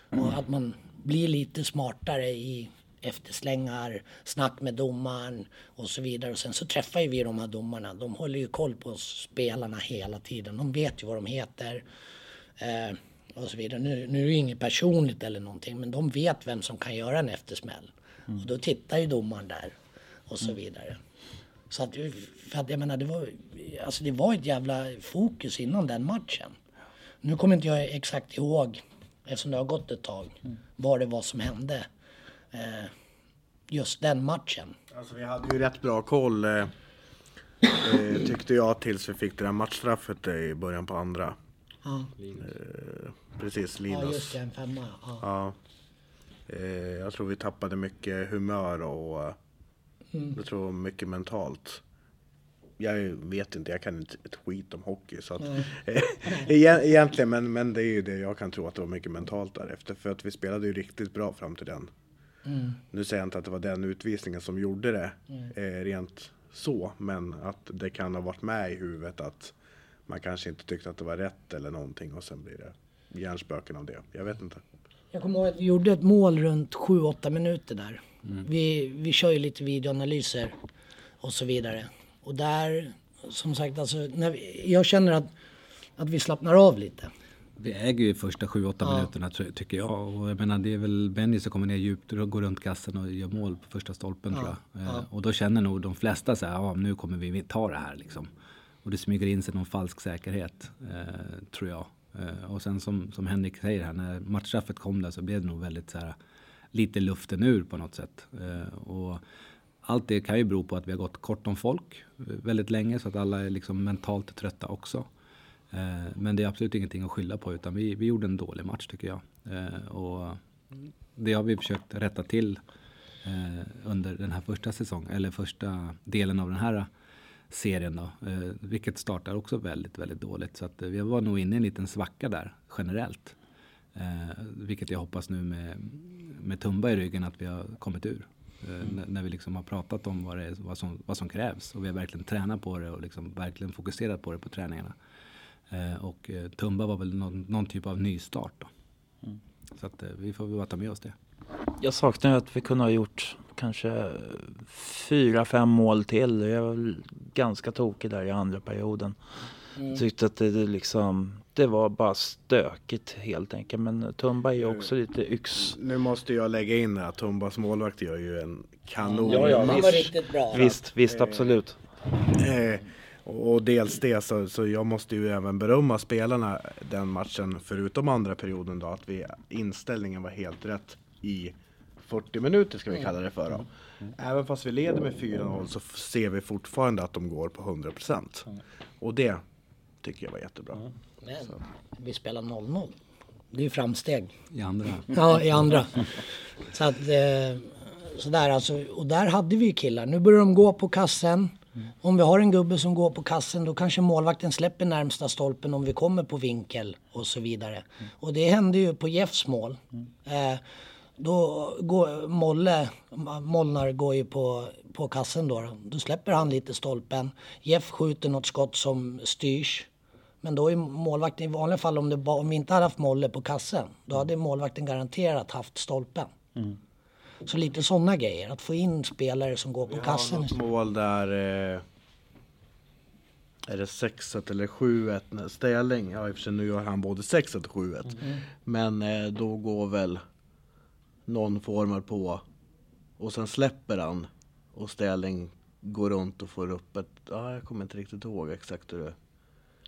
Och att man blir lite smartare i efterslängar, snack med domaren och så vidare. Och sen så träffar ju vi de här domarna. De håller ju koll på spelarna hela tiden. De vet ju vad de heter. Eh, och så vidare. Nu, nu är det inget personligt eller någonting men de vet vem som kan göra en eftersmäll. Och då tittar ju domaren där och så vidare. Så att, för att jag menar det var, alltså det var ett jävla fokus innan den matchen. Nu kommer inte jag exakt ihåg eftersom det har gått ett tag vad det var som hände eh, just den matchen. Alltså vi hade ju rätt bra koll eh, eh, tyckte jag tills vi fick det där matchstraffet eh, i början på andra. Ja, Eh, precis, ja Linus. just det, en femma. Ja. Ja. Jag tror vi tappade mycket humör och Mm. jag tror mycket mentalt. Jag vet inte, jag kan inte ett skit om hockey. Så att, Egen- egentligen, men, men det är ju det jag kan tro att det var mycket mentalt därefter. För att vi spelade ju riktigt bra fram till den. Mm. Nu säger jag inte att det var den utvisningen som gjorde det eh, rent så. Men att det kan ha varit med i huvudet att man kanske inte tyckte att det var rätt eller någonting. Och sen blir det hjärnspöken av det. Jag vet inte. Jag kommer ihåg att vi gjorde ett mål runt 7-8 minuter där. Vi, vi kör ju lite videoanalyser och så vidare. Och där, som sagt, alltså, när vi, jag känner att, att vi slappnar av lite. Vi äger ju första 7-8 Ja. minuterna tycker jag. Och jag menar det är väl Benny som kommer ner djupt och går runt kassen och gör mål på första stolpen tror jag. Eh, Och då känner nog de flesta så här, ja nu kommer vi ta det här liksom. Och det smyger in sig någon falsk säkerhet, eh, tror jag. Eh, och sen som, som Henrik säger här, när matchstraffet kom där så blev det nog väldigt så här, lite luften ur på något sätt. Eh, och allt det kan ju bero på att vi har gått kort om folk väldigt länge så att alla är liksom mentalt trötta också. Eh, men det är absolut ingenting att skylla på utan vi, vi gjorde en dålig match tycker jag. Eh, och det har vi försökt rätta till eh, under den här första säsongen, eller första delen av den här serien då. Vilket startar också väldigt, väldigt dåligt. Så att vi var nog inne i en liten svacka där generellt. Vilket jag hoppas nu med, med Tumba i ryggen att vi har kommit ur. Eh, när, vi liksom har pratat om vad, det är, vad, som, vad som krävs och vi har verkligen tränat på det och liksom verkligen fokuserat på det på träningarna. Eh, och eh, Tumba var väl någon, någon typ av nystart då. Så att eh, vi får väl bara ta med oss det. Jag saknar ju att vi kunde ha gjort kanske fyra, fem mål till. Jag var väl ganska tokig där i andra perioden. Mm. Tyckte att det, det liksom, det var bara stökigt helt enkelt. Men Tumba är ju också lite yx. Nu måste jag lägga in att Tumbas målvakt gör ju en kanon Ja, ja, Han var riktigt bra. Visst, visst absolut. Eh, och dels det så, så jag måste ju även berömma spelarna den matchen förutom andra perioden då att vi, inställningen var helt rätt i 40 minuter ska vi kalla det för då. Även fast vi leder med 4-0 så ser vi fortfarande att de går på 100%. Och det tycker jag var jättebra. Men vi spelar 0-0. Det är ju framsteg. I andra. Ja, i andra. Så att, eh, sådär alltså. Och där hade vi ju killar. Nu börjar de gå på kassen. Om vi har en gubbe som går på kassen då kanske målvakten släpper närmsta stolpen om vi kommer på vinkel och så vidare. Och det hände ju på Jeffs mål. Eh, då går Molle, Molnar går ju på, på kassen då, då. Då släpper han lite stolpen. Jeff skjuter något skott som styrs. Men då är målvakten i vanliga fall om, det, om vi inte hade haft Molle på kassen, då hade målvakten garanterat haft stolpen. Så lite sådana grejer, att få in spelare som går på Vi har kassen. något mål där eh, är det 6-1 eller 7-1 när Stäling, ja i och för sig nu gör han både 6-1 och 7-1. Men eh, då går väl någon formar på och sen släpper han och Stäling går runt och får upp ett, ja jag kommer inte riktigt ihåg exakt hur det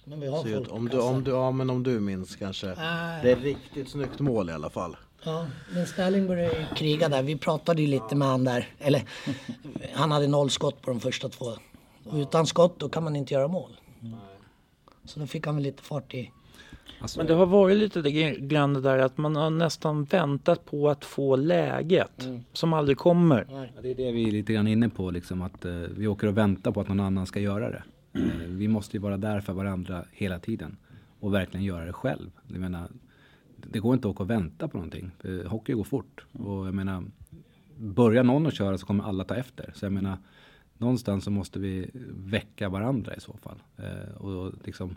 Men vi har ser folk Om du, om kassen. du, ja men om du minns kanske. Äh. Det är riktigt snyggt mål i alla fall. Ja, men Sterling började ju kriga där. Vi pratade ju lite med han där. Eller, han hade noll skott på de första två. Och utan skott då kan man inte göra mål. Så då fick han väl lite fart i Alltså, Men det har varit lite det grann det där att man har nästan väntat på att få läget som aldrig kommer. Ja, det är det vi är lite grann inne på, liksom, att eh, vi åker och väntar på att någon annan ska göra det. Eh, vi måste ju vara där för varandra hela tiden och verkligen göra det själv. Jag menar, det går inte att åka och vänta på någonting. Hockey går fort och jag menar, börjar någon att köra så kommer alla ta efter. Så jag menar, någonstans så måste vi väcka varandra i så fall. Eh, och liksom,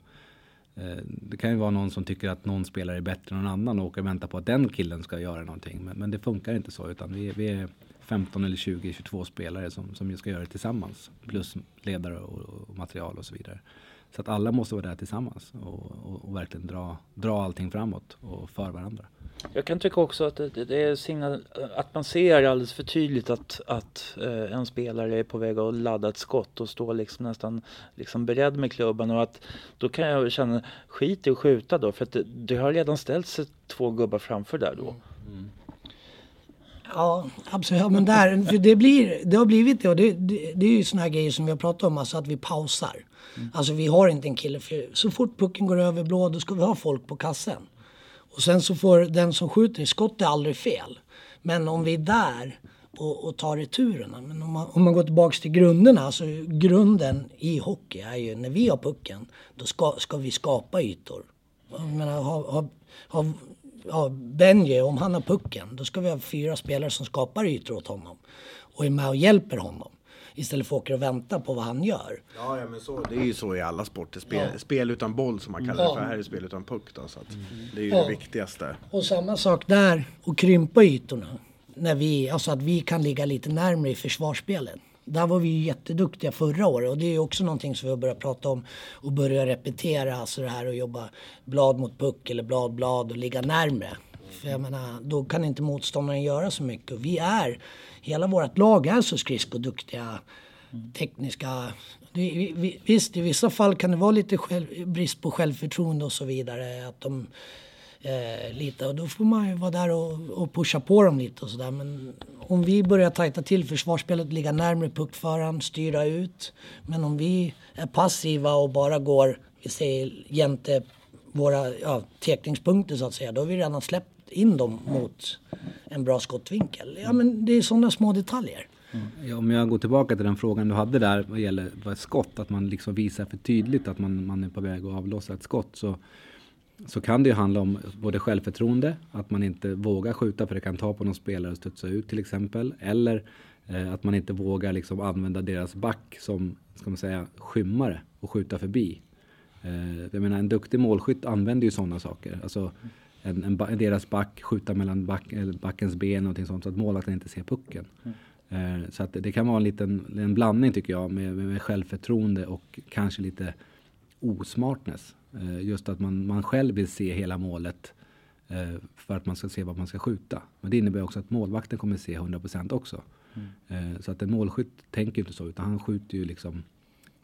eh, det kan ju vara någon som tycker att någon spelare är bättre än någon annan och åker och väntar på att den killen ska göra någonting. Men, men det funkar inte så utan vi, vi är 15 eller 20, 22 spelare som, som ska göra det tillsammans. Plus ledare och, och material och så vidare. Så att alla måste vara där tillsammans och, och, och verkligen dra, dra allting framåt och för varandra. Jag kan tycka också att det, det är signal, att man ser alldeles för tydligt att, att eh, en spelare är på väg att ladda ett skott och står liksom nästan liksom beredd med klubban och att då kan jag känna skit i att skjuta då för att det, det har redan ställt sig två gubbar framför där då. Ja, absolut. Ja, men där, för det, blir, det har blivit det och det, det, det är ju såna här grejer som vi har pratat om, alltså att vi pausar. Alltså vi har inte en kille, för så fort pucken går över blå då ska vi ha folk på kassen. Och sen så får den som skjuter, skott är aldrig fel. Men om vi är där och, och tar returerna, men om man, om man går tillbaks till grunderna, alltså grunden i hockey är ju när vi har pucken, då ska, ska vi skapa ytor. Jag menar, ha, ha, ha, ja, Benji, om han har pucken, då ska vi ha fyra spelare som skapar ytor åt honom. Och är med och hjälper honom. Istället för att åka och vänta på vad han gör. Ja, ja men så, det är ju så i alla sporter. Spel, spel utan boll som man kallar det för. Här är spel utan puck då. Så att det är ju Ja. det viktigaste. Och samma sak där, och krympa ytorna. När vi, alltså att vi kan ligga lite närmare i försvarsspelet. Där var vi ju jätteduktiga förra året och det är ju också någonting som vi har börjat prata om och börja repetera, alltså det här att jobba blad mot puck eller blad blad och ligga närmre. För jag menar, då kan inte motståndaren göra så mycket. Och vi är, hela vårt lag är så skridskoduktiga, tekniska. Visst, i vissa fall kan det vara lite själv, brist på självförtroende och så vidare. Att de, eh, lite och då får man ju vara där och, och pusha på dem lite och sådär. Men om vi börjar tajta till försvarsspelet, ligga närmare puckföraren, styra ut. Men om vi är passiva och bara går, vi säger jämte våra ja, tekningspunkter så att säga, då har vi redan släppt in dem mot en bra skottvinkel. Ja men det är sådana små detaljer. Ja, om jag går tillbaka till den frågan du hade där vad gäller vad skott, att man liksom visar för tydligt att man, man är på väg att avlossa ett skott. Så, så kan det ju handla om både självförtroende, att man inte vågar skjuta för det kan ta på någon spelare och studsa ut till exempel. Eller eh, att man inte vågar liksom använda deras back som, ska man säga, skymmare och skjuta förbi. Eh, jag menar en duktig målskytt använder ju sådana saker. Alltså en, en, deras back skjuta mellan back, eller backens ben och sånt så att målvakten inte ser pucken. Eh, så att det, kan vara en liten en blandning tycker jag med, med, med självförtroende och kanske lite osmartness. Eh, just att man, man själv vill se hela målet eh, för att man ska se vad man ska skjuta. Men det innebär också att målvakten kommer se 100% också. Eh, så att en målskytt tänker inte så utan han skjuter ju liksom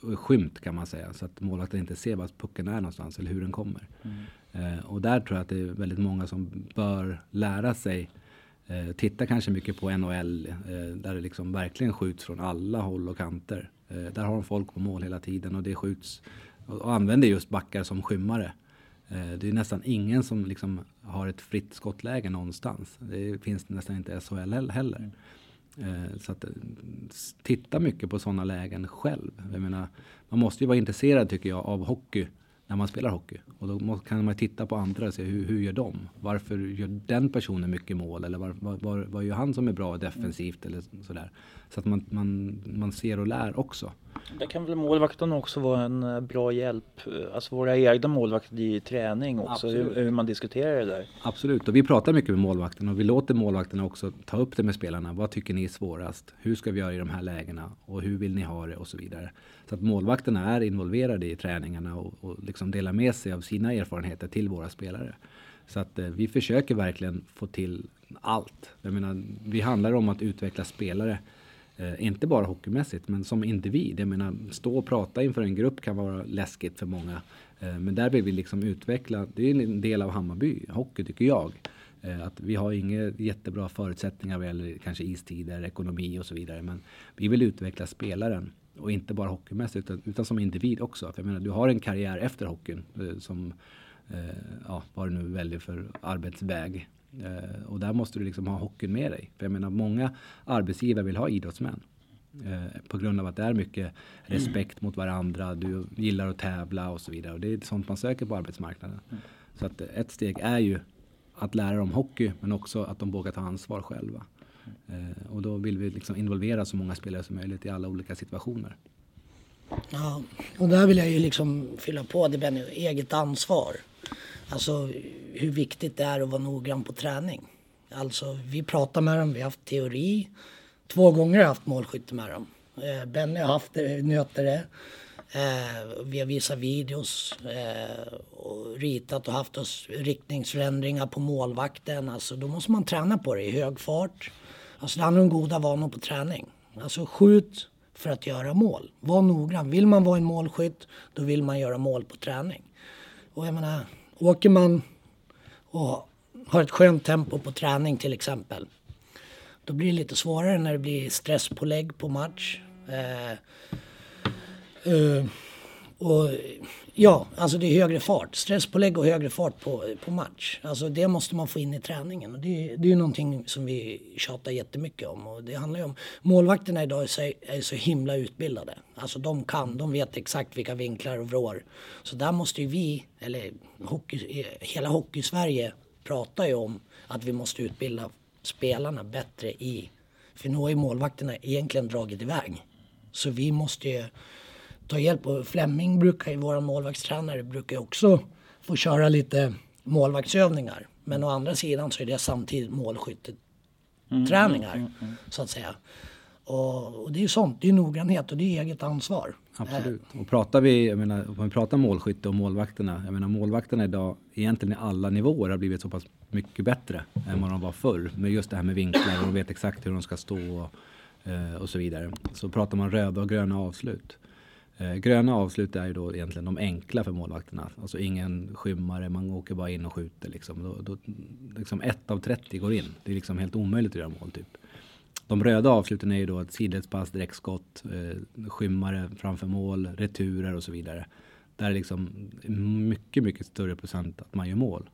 skymt kan man säga. Så att målvakten inte ser var pucken är någonstans eller hur den kommer. Eh, och där tror jag att det är väldigt många som bör lära sig titta kanske mycket på NHL där det liksom verkligen skjuts från alla håll och kanter. Där har de folk på mål hela tiden och det skjuts och, använder just backar som skymmare. Eh, det är nästan ingen som liksom har ett fritt skottläge någonstans. Det finns nästan inte i SHL heller. Eh, så att, eh, titta mycket på sådana lägen själv. Jag menar, man måste ju vara intresserad tycker jag av hockey när man spelar hockey. Och då kan man titta på andra och se hur, hur gör de? Varför gör den personen mycket mål? Eller var, var, var, vad gör han som är bra defensivt? Eller sådär. Så att man, man, man ser och lär också. Där kan väl målvakten också vara en eh, bra hjälp, eh, alltså våra egna målvakter i träning också, hur, hur man diskuterar det där. Absolut, och vi pratar mycket med målvakterna och vi låter målvakterna också ta upp det med spelarna. Vad tycker ni är svårast? Hur ska vi göra i de här lägena? Och hur vill ni ha det? Och så vidare. Så att målvakterna är involverade i träningarna och, och liksom delar med sig av sina erfarenheter till våra spelare. Så att eh, vi försöker verkligen få till allt. Jag menar, vi handlar om att utveckla spelare Eh, inte bara hockeymässigt, men som individ. Jag menar, stå och prata inför en grupp kan vara läskigt för många. Eh, men där vill vi liksom utveckla, det är en del av Hammarby hockey tycker jag. Eh, att vi har inga jättebra förutsättningar vad gäller kanske istider, ekonomi och så vidare. Men vi vill utveckla spelaren Och inte bara hockeymässigt utan, utan som individ också. För jag menar, du har en karriär efter hockeyn som, eh, ja, vad du nu väljer för arbetsväg. Eh, och där måste du liksom ha hockeyn med dig. För jag menar, många arbetsgivare vill ha idrottsmän. Eh, på grund av att det är mycket respekt mot varandra, du gillar att tävla och så vidare. Och det är sånt man söker på arbetsmarknaden. Mm. Så att ett steg är ju att lära dem hockey men också att de vågar ta ansvar själva. Eh, och då vill vi liksom involvera så många spelare som möjligt i alla olika situationer. Ja, och där vill jag ju liksom fylla på det med eget ansvar. Alltså hur viktigt det är att vara noggrann på träning. Alltså vi pratar med dem, vi har haft teori. Två gånger har jag haft målskytte med dem. Eh, Benny har haft det, nöter det. Eh, vi har visat videos eh, och ritat och haft oss riktningsförändringar på målvakten. Alltså, då måste man träna på det i hög fart. Alltså, det handlar om goda vanor på träning. Alltså skjut för att göra mål. Var noggrann. Vill man vara en målskytt, då vill man göra mål på träning. Och jag menar, åker man och har ett skönt tempo på träning till exempel. Då blir det lite svårare när det blir stresspålägg på match. Eh, eh, och ja, alltså det är högre fart. Stresspålägg och högre fart på, på match. Alltså det måste man få in i träningen. Och det, det är ju någonting som vi tjatar jättemycket om. Och det handlar ju om, målvakterna idag är så, är så himla utbildade. Alltså de kan, de vet exakt vilka vinklar och vrår. Så där måste ju vi, eller hockey, hela hockey-Sverige pratar ju om att vi måste utbilda spelarna bättre i, för nu har ju målvakterna egentligen dragit iväg. Så vi måste ju ta hjälp. Och Flemming brukar ju, vår målvaktstränare, brukar också få köra lite målvaktsövningar. Men å andra sidan så är det samtidigt målskytteträningar mm, mm, mm, så att säga. Och, och, det är ju sånt, det är noggrannhet och det är eget ansvar. Absolut. Och pratar vi, jag menar, om vi pratar målskytte och målvakterna. Jag menar målvakterna idag, egentligen i alla nivåer har blivit så pass mycket bättre än vad de var förr. Med just det här med vinklar och de vet exakt hur de ska stå och, eh, och så vidare. Så pratar man röda och gröna avslut. Eh, gröna avslut är ju då egentligen de enkla för målvakterna. Alltså ingen skymmare, man åker bara in och skjuter. Liksom. Då, då, liksom ett av 30 går in. Det är liksom helt omöjligt att göra mål typ. De röda avsluten är ju då ett sidledspass, direktskott, eh, skymmare framför mål, returer och så vidare. Där är liksom mycket, mycket större procent att man gör mål.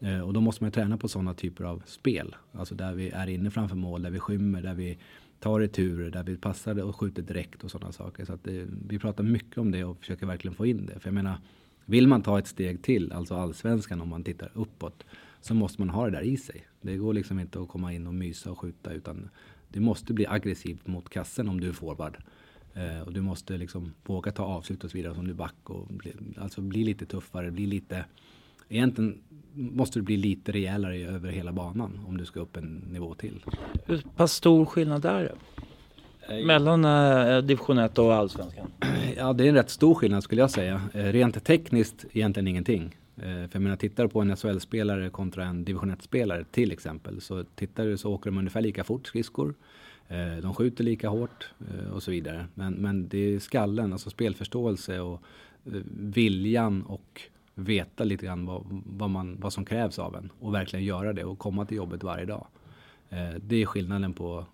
Eh, och då måste man träna på sådana typer av spel. Alltså där vi är inne framför mål, där vi skymmer, där vi tar returer där vi passar och skjuter direkt och sådana saker. Så att det, vi pratar mycket om det och försöker verkligen få in det. För jag menar, vill man ta ett steg till, alltså allsvenskan om man tittar uppåt, så måste man ha det där i sig. Det går liksom inte att komma in och mysa och skjuta utan det måste bli aggressivt mot kassen om du är forward. Eh, och du måste liksom våga ta avslut och så vidare som du back och bli, alltså bli lite tuffare, bli lite Egentligen måste du bli lite rejälare över hela banan om du ska upp en nivå till. Hur pass stor skillnad är det? Eh, Mellan eh, division 1 och allsvenskan? Ja, det är en rätt stor skillnad skulle jag säga. Eh, rent tekniskt egentligen ingenting. Eh, för jag menar, tittar du på en SHL-spelare kontra en division 1-spelare till exempel så tittar du så åker de ungefär lika fort skridskor. Eh, de skjuter lika hårt och så vidare. Men, men det är skallen, alltså spelförståelse och viljan och veta lite grann vad, vad, man, vad som krävs av en och verkligen göra det och komma till jobbet varje dag. Eh, det är skillnaden på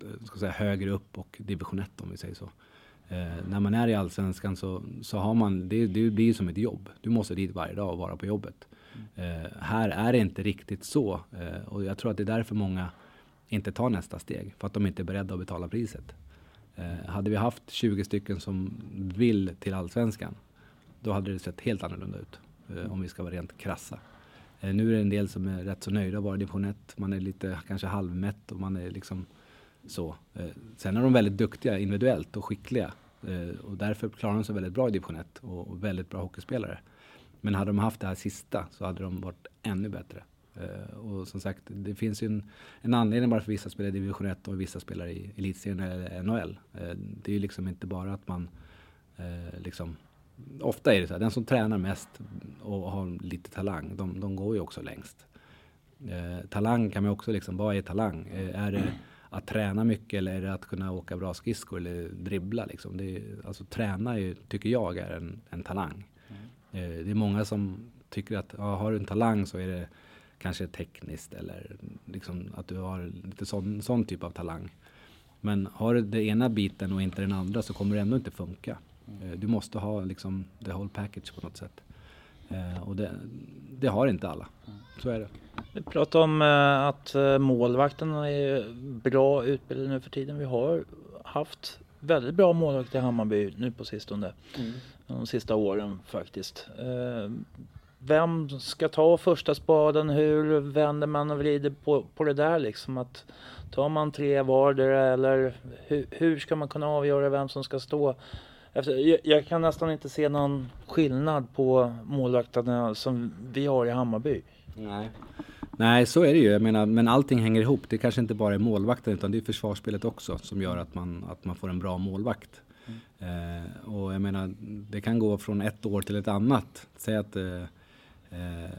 eh, ska säga, högre upp och division 1 om vi säger så. Eh, när man är i allsvenskan så, så har man, det, det blir som ett jobb. Du måste dit varje dag och vara på jobbet. Eh, här är det inte riktigt så eh, och jag tror att det är därför många inte tar nästa steg för att de inte är beredda att betala priset. Eh, hade vi haft 20 stycken som vill till allsvenskan då hade det sett helt annorlunda ut. Eh, om vi ska vara rent krassa. Eh, nu är det en del som är rätt så nöjda att vara i division 1. Man är lite kanske halvmätt och man är liksom så. Eh, sen är de väldigt duktiga individuellt och skickliga. Eh, och därför klarar de sig väldigt bra i division 1 och väldigt bra hockeyspelare. Men hade de haft det här sista så hade de varit ännu bättre. Eh, och som sagt, det finns ju en, en anledning varför vissa spelar i division 1 och vissa spelar i elitserien eller NHL. Eh, det är ju liksom inte bara att man liksom ofta är det så här, den som tränar mest och har lite talang, de, de går ju också längst. Eh, talang kan man också liksom, vad är talang? Eh, är det att träna mycket eller är det att kunna åka bra skridskor eller dribbla liksom? Det är, alltså träna är, tycker jag är en, en talang. Mm. Eh, det är många som tycker att ja, har du en talang så är det kanske tekniskt eller liksom att du har lite sån, sån typ av talang. Men har du den ena biten och inte den andra så kommer det ändå inte funka. Eh, du måste ha liksom the whole package på något sätt. Eh, och det, det har inte alla. Så är det. Vi pratade om eh, att målvakterna är bra utbildade nu för tiden. Vi har haft väldigt bra målvakter i Hammarby nu på sistone. Mm. De sista åren faktiskt. Eh, vem ska ta första spaden? Hur vänder man och vrider på, på det där liksom? Att tar man tre vardera eller hur, hur ska man kunna avgöra vem som ska stå? Jag, jag, kan nästan inte se någon skillnad på målvakterna som vi har i Hammarby. Nej. Nej, så är det ju. Jag menar, men allting hänger ihop. Det kanske inte bara är målvakten utan det är försvarsspelet också som gör att man, att man får en bra målvakt. Mm. Eh, och jag menar, det kan gå från ett år till ett annat. Säg att eh, eh,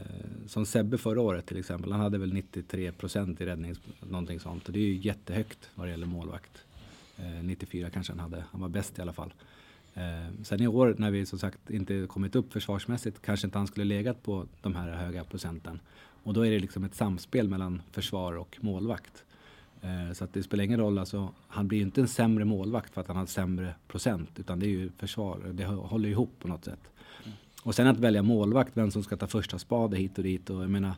som Sebbe förra året till exempel, han hade väl 93 procent i räddning, någonting sånt. Och det är ju jättehögt vad det gäller målvakt. Eh, 94 kanske han hade, han var bäst i alla fall. Eh, sen i år när vi som sagt inte kommit upp försvarsmässigt kanske inte han skulle legat på de här höga procenten. Och då är det liksom ett samspel mellan försvar och målvakt. Eh, så att det spelar ingen roll, alltså, han blir ju inte en sämre målvakt för att han har sämre procent. Utan det är ju försvar, det håller ihop på något sätt. Och sen att välja målvakt, vem som ska ta första spade hit och dit. Och jag menar,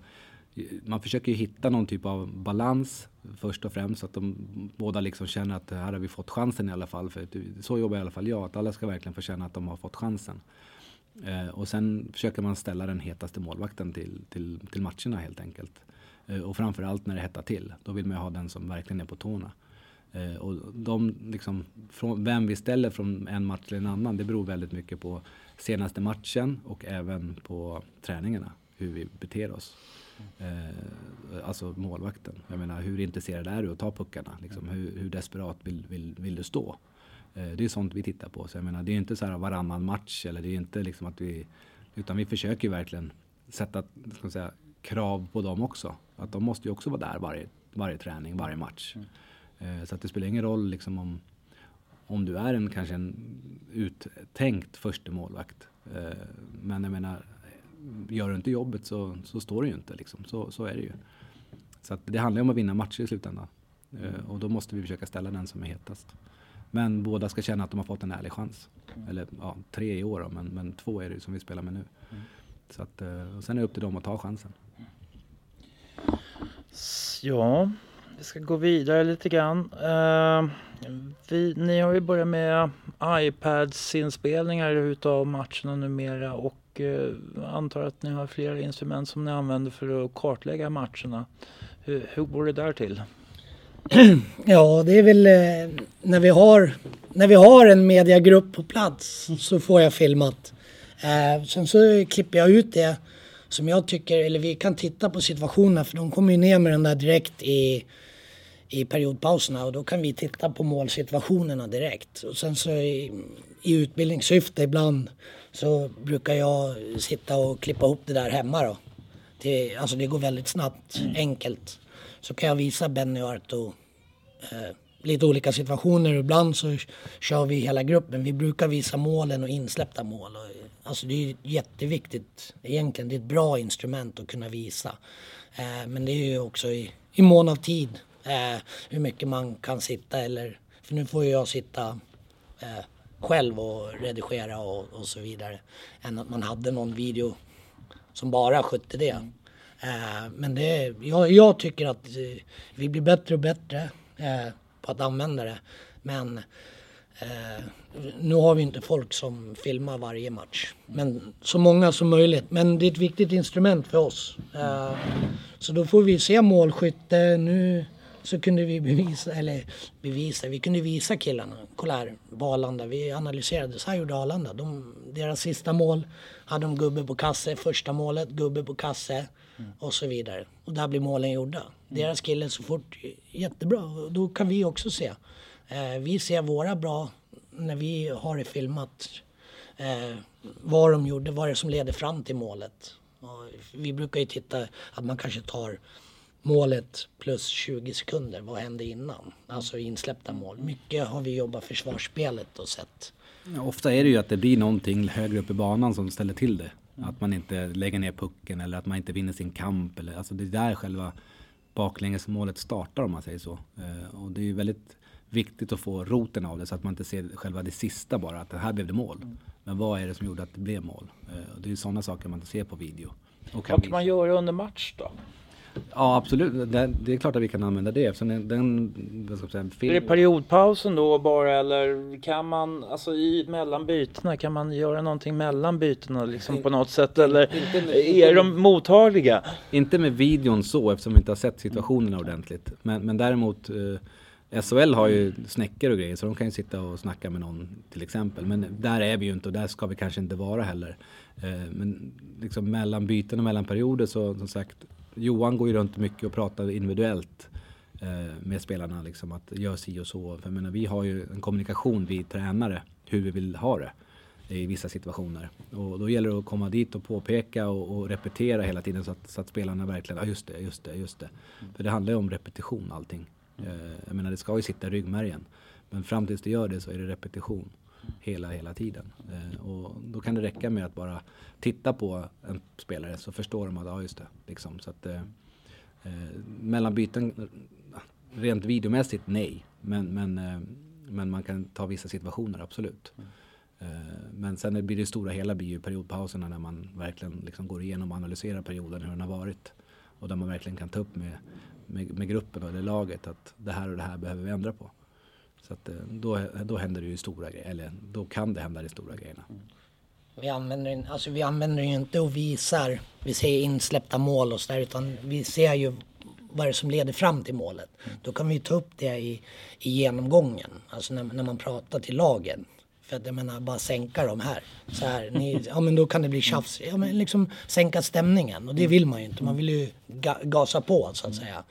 man försöker ju hitta någon typ av balans först och främst. Så att de båda liksom känner att här har vi fått chansen i alla fall. För så jobbar i alla fall jag, att alla ska verkligen få känna att de har fått chansen. Eh, och sen försöker man ställa den hetaste målvakten till, till, till matcherna helt enkelt. Eh, och framförallt när det hettar till. Då vill man ju ha den som verkligen är på tårna. Eh, och de, liksom, från, vem vi ställer från en match till en annan, det beror väldigt mycket på senaste matchen och även på träningarna, hur vi beter oss. Eh, alltså målvakten. Jag menar hur intresserad är du att ta puckarna? Liksom, hur, hur desperat vill, vill, vill du stå? Eh, det är sånt vi tittar på. Så jag menar, det är inte så här varannan match eller det är inte liksom att vi utan vi försöker verkligen sätta ska säga, krav på dem också. Att de måste ju också vara där varje, varje träning, varje match. Mm. Eh, så att det spelar ingen roll liksom om, om du är en kanske en uttänkt första målvakt. Eh, men jag menar, gör du inte jobbet så, så står du ju inte. Liksom. Så, så är det ju. Så det handlar om att vinna matcher i slutändan. Eh, och då måste vi försöka ställa den som är hetast. Men båda ska känna att de har fått en ärlig chans. Eller ja, tre i år då, men, men två är det som vi spelar med nu. Mm. Så att, eh, och sen är det upp till dem att ta chansen. Ja, vi ska gå vidare lite grann. Uh, vi, ni har ju börjat med iPads inspelningar utav matcherna numera och uh, antar att ni har flera instrument som ni använder för att kartlägga matcherna. Hur, hur går det där till? Ja, det är väl eh, när vi har när vi har en mediagrupp på plats så får jag filmat. Eh, sen så klipper jag ut det som jag tycker, eller vi kan titta på situationerna för de kommer ju ner med den där direkt i, i periodpauserna och då kan vi titta på målsituationerna direkt. Och sen så i, i utbildningssyfte ibland så brukar jag sitta och klippa ihop det där hemma då. Det, alltså det går väldigt snabbt, enkelt. Så kan jag visa Benny och Arto eh, lite olika situationer. Ibland så kör vi hela gruppen. Vi brukar visa målen och insläppta mål. Alltså det är jätteviktigt egentligen. Det är ett bra instrument att kunna visa. Eh, men det är ju också i, i mån av tid eh, hur mycket man kan sitta eller... För nu får ju jag sitta eh, själv och redigera och, och, så vidare. Än att man hade någon video som bara skötte det. Eh, men det, jag, jag tycker att eh, vi blir bättre och bättre eh, på att använda det. Men eh, nu har vi inte folk som filmar varje match. Men så många som möjligt. Men det är ett viktigt instrument för oss. Eh, så då får vi se målskytte. Nu så kunde vi bevisa, eller bevisa, vi kunde visa killarna. Kolla här, på Arlanda. Vi analyserade, så här gjorde Arlanda. De, deras sista mål hade de gubbe på kasse. Första målet, gubbe på kasse. Mm. Och så vidare. Och där blir målen gjorda. Mm. Deras kille så fort, jättebra. Då kan vi också se. Eh, vi ser våra bra när vi har det filmat. Eh, vad de gjorde, vad det som leder fram till målet. Och vi brukar ju titta att man kanske tar målet plus 20 sekunder. Vad hände innan? Alltså insläppta mål. Mycket har vi jobbat försvarsspelet och sett. Ja, ofta är det ju att det blir någonting högre upp i banan som ställer till det. Att man inte lägger ner pucken eller att man inte vinner sin kamp. Eller, alltså det är där själva baklängesmålet startar om man säger så. Eh, och det är ju väldigt viktigt att få roten av det så att man inte ser själva det sista bara, att här blev det mål. Men vad är det som gjorde att det blev mål? Eh, och det är sådana saker man inte ser på video. Och kan vad kan man göra under match då? Ja absolut, det, det, är klart att vi kan använda det eftersom den, den vad ska säga, film... Är det periodpausen då bara eller kan man, alltså i mellan bytena, kan man göra någonting mellan bytena liksom på något sätt eller inte, är de mottagliga? Inte med videon så eftersom vi inte har sett situationerna ordentligt. Men, men däremot eh, SHL har ju snäckor och grejer så de kan ju sitta och snacka med någon till exempel. Men där är vi ju inte och där ska vi kanske inte vara heller. Eh, men liksom mellan byten och mellan perioder så som sagt Johan går ju runt mycket och pratar individuellt eh, med spelarna. Liksom, att gör si och så. För jag menar, vi har ju en kommunikation, vi tränare, hur vi vill ha det i vissa situationer. Och då gäller det att komma dit och påpeka och, och repetera hela tiden så att, så att, spelarna verkligen, ja just det, just det, just det. Mm. För det handlar ju om repetition allting. Eh, jag menar det ska ju sitta i ryggmärgen. Men fram tills det gör det så är det repetition hela, hela tiden. Eh, och då kan det räcka med att bara titta på en spelare så förstår de att, ja just det. Liksom. Så att, eh, eh mellan byten, rent videomässigt nej. Men, men, eh, men man kan ta vissa situationer, absolut. Mm. Eh, men sen blir det stora hela blir ju periodpauserna när man verkligen liksom går igenom och analyserar perioden, hur den har varit. Och där man verkligen kan ta upp med, med, med gruppen eller laget att det här och det här behöver vi ändra på. Så att, eh, då, då händer det ju stora grejer, eller då kan det hända de stora grejerna. Vi använder, alltså vi använder ju inte och visar, vi ser insläppta mål och sådär utan vi ser ju vad det är som leder fram till målet. Då kan vi ta upp det i, i genomgången, alltså när, när man pratar till lagen. För att jag menar bara sänka dem här. Så här ni, ja men då kan det bli tjafs. Ja men liksom sänka stämningen och det vill man ju inte. Man vill ju ga, gasa på så att säga.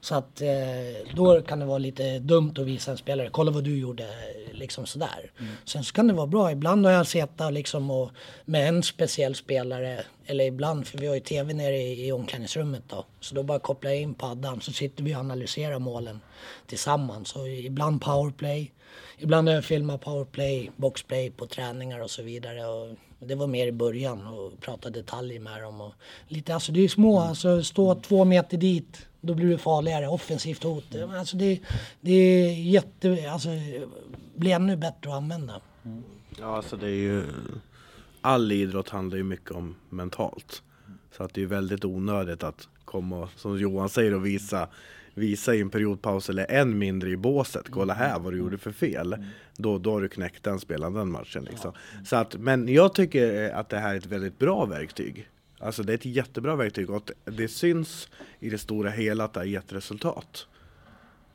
Så att eh, då kan det vara lite dumt att visa en spelare, kolla vad du gjorde, liksom sådär. Mm. Sen så kan det vara bra, ibland har jag sett liksom och, med en speciell spelare, eller ibland, för vi har ju tv nere i, i omklädningsrummet då. Så då bara kopplar jag in paddan så sitter vi och analyserar målen tillsammans. Så ibland powerplay, ibland har jag filmat powerplay, boxplay på träningar och så vidare. Och det var mer i början och prata detaljer med dem. Och lite, alltså det är små, alltså stå två meter dit då blir det farligare, offensivt hot. Mm. Alltså det, det är jätte, alltså blir ännu bättre att använda. Mm. Ja, alltså det är ju, all idrott handlar ju mycket om mentalt. Så att det är väldigt onödigt att komma, som Johan säger, och visa visa i en periodpaus eller än mindre i båset. Kolla här vad du gjorde för fel. Då, då har du knäckt den spelaren den matchen. Liksom. Så att, men jag tycker att det här är ett väldigt bra verktyg. Alltså det är ett jättebra verktyg och det syns i det stora hela att det har gett resultat.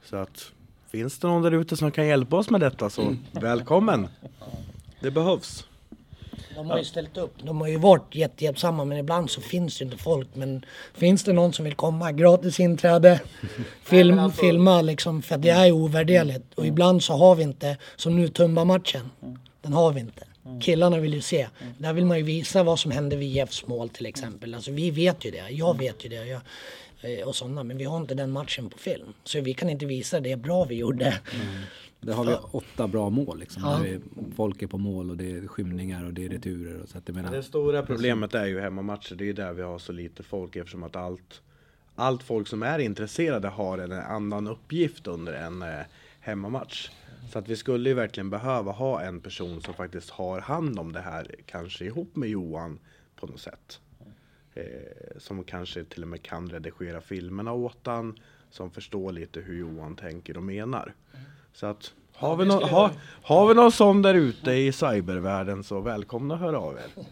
Så att finns det någon där ute som kan hjälpa oss med detta så mm. välkommen! Det behövs. De har ju ställt upp. De har ju varit jättehjälpsamma men ibland så finns det inte folk. Men finns det någon som vill komma, gratis inträde, film, alltså, filma liksom. För det är ovärderligt. Och ibland så har vi inte, som nu Tumba-matchen. Den har vi inte. Killarna vill ju se. Mm. Där vill man ju visa vad som hände vid IFs mål till exempel. Alltså vi vet ju det. Jag vet ju det. Jag, eh, och sådana. Men vi har inte den matchen på film. Så vi kan inte visa det bra vi gjorde. Mm. Där har vi åtta bra mål liksom. Ja. Är, folk är på mål och det är skymningar och det är returer. Och så att menar, det stora problemet är ju hemmamatcher. Det är ju där vi har så lite folk eftersom att allt, allt folk som är intresserade har en annan uppgift under en eh, hemmamatch. Så att vi skulle ju verkligen behöva ha en person som faktiskt har hand om det här, kanske ihop med Johan på något sätt. Eh, som kanske till och med kan redigera filmerna åt han, som förstår lite hur Johan tänker och menar. Så att har vi, no ha, har vi någon sån där ute i cybervärlden så välkomna att höra av er.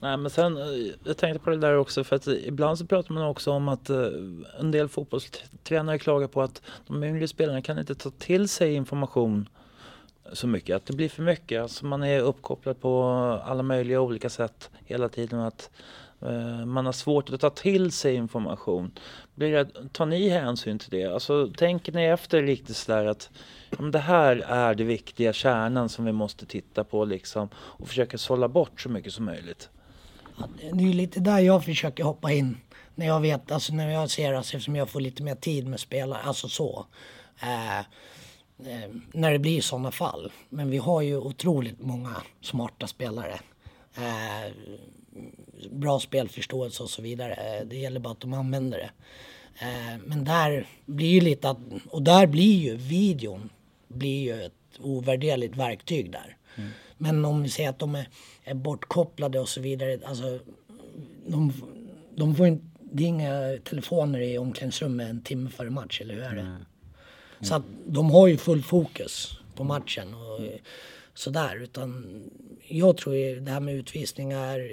Nej men sen, eh, jag tänkte på det där också för att ibland så pratar man också om att eh, en del fotbollstränare klagar på att de yngre spelarna kan inte ta till sig information så mycket, att det blir för mycket. Alltså man är uppkopplad på alla möjliga olika sätt hela tiden. Att eh, man har svårt att ta till sig information. Blir det, tar ni hänsyn till det? Alltså tänker ni efter riktigt sådär att om det här är det viktiga, kärnan som vi måste titta på liksom och försöka sålla bort så mycket som möjligt? Det är lite där jag försöker hoppa in. När jag vet, alltså när jag ser, alltså, eftersom jag får lite mer tid med spelare, alltså så. Eh, eh, när det blir sådana fall. Men vi har ju otroligt många smarta spelare. Eh, bra spelförståelse och så vidare. Eh, det gäller bara att de använder det. Eh, men där blir ju lite att, och där blir ju videon blir ju ett ovärderligt verktyg där. Mm. Men om vi säger att de är, är bortkopplade och så vidare, alltså de, de får inte, det är inga telefoner i omklädningsrummet en timme före match, eller hur är det? Mm. Så att de har ju full fokus på matchen och sådär. Utan jag tror ju det här med utvisningar,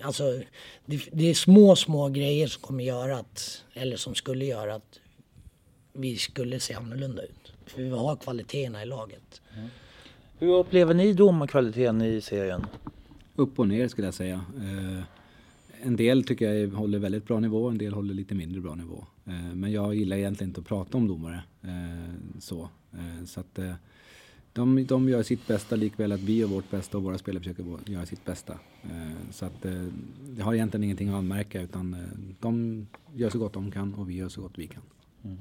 alltså det, det, är små, små grejer som kommer göra att, eller som skulle göra att vi skulle se annorlunda ut. För vi har kvaliteterna i laget. Mm. Hur upplever ni domarkvaliteten i serien? Upp och ner skulle jag säga. Eh, en del tycker jag håller väldigt bra nivå, en del håller lite mindre bra nivå. Eh, men jag gillar egentligen inte att prata om domare. Eh, så så att, de, de gör sitt bästa likväl att vi gör vårt bästa och våra spelare försöker göra sitt bästa. Så att jag har egentligen ingenting att anmärka utan de gör så gott de kan och vi gör så gott vi kan. Mm.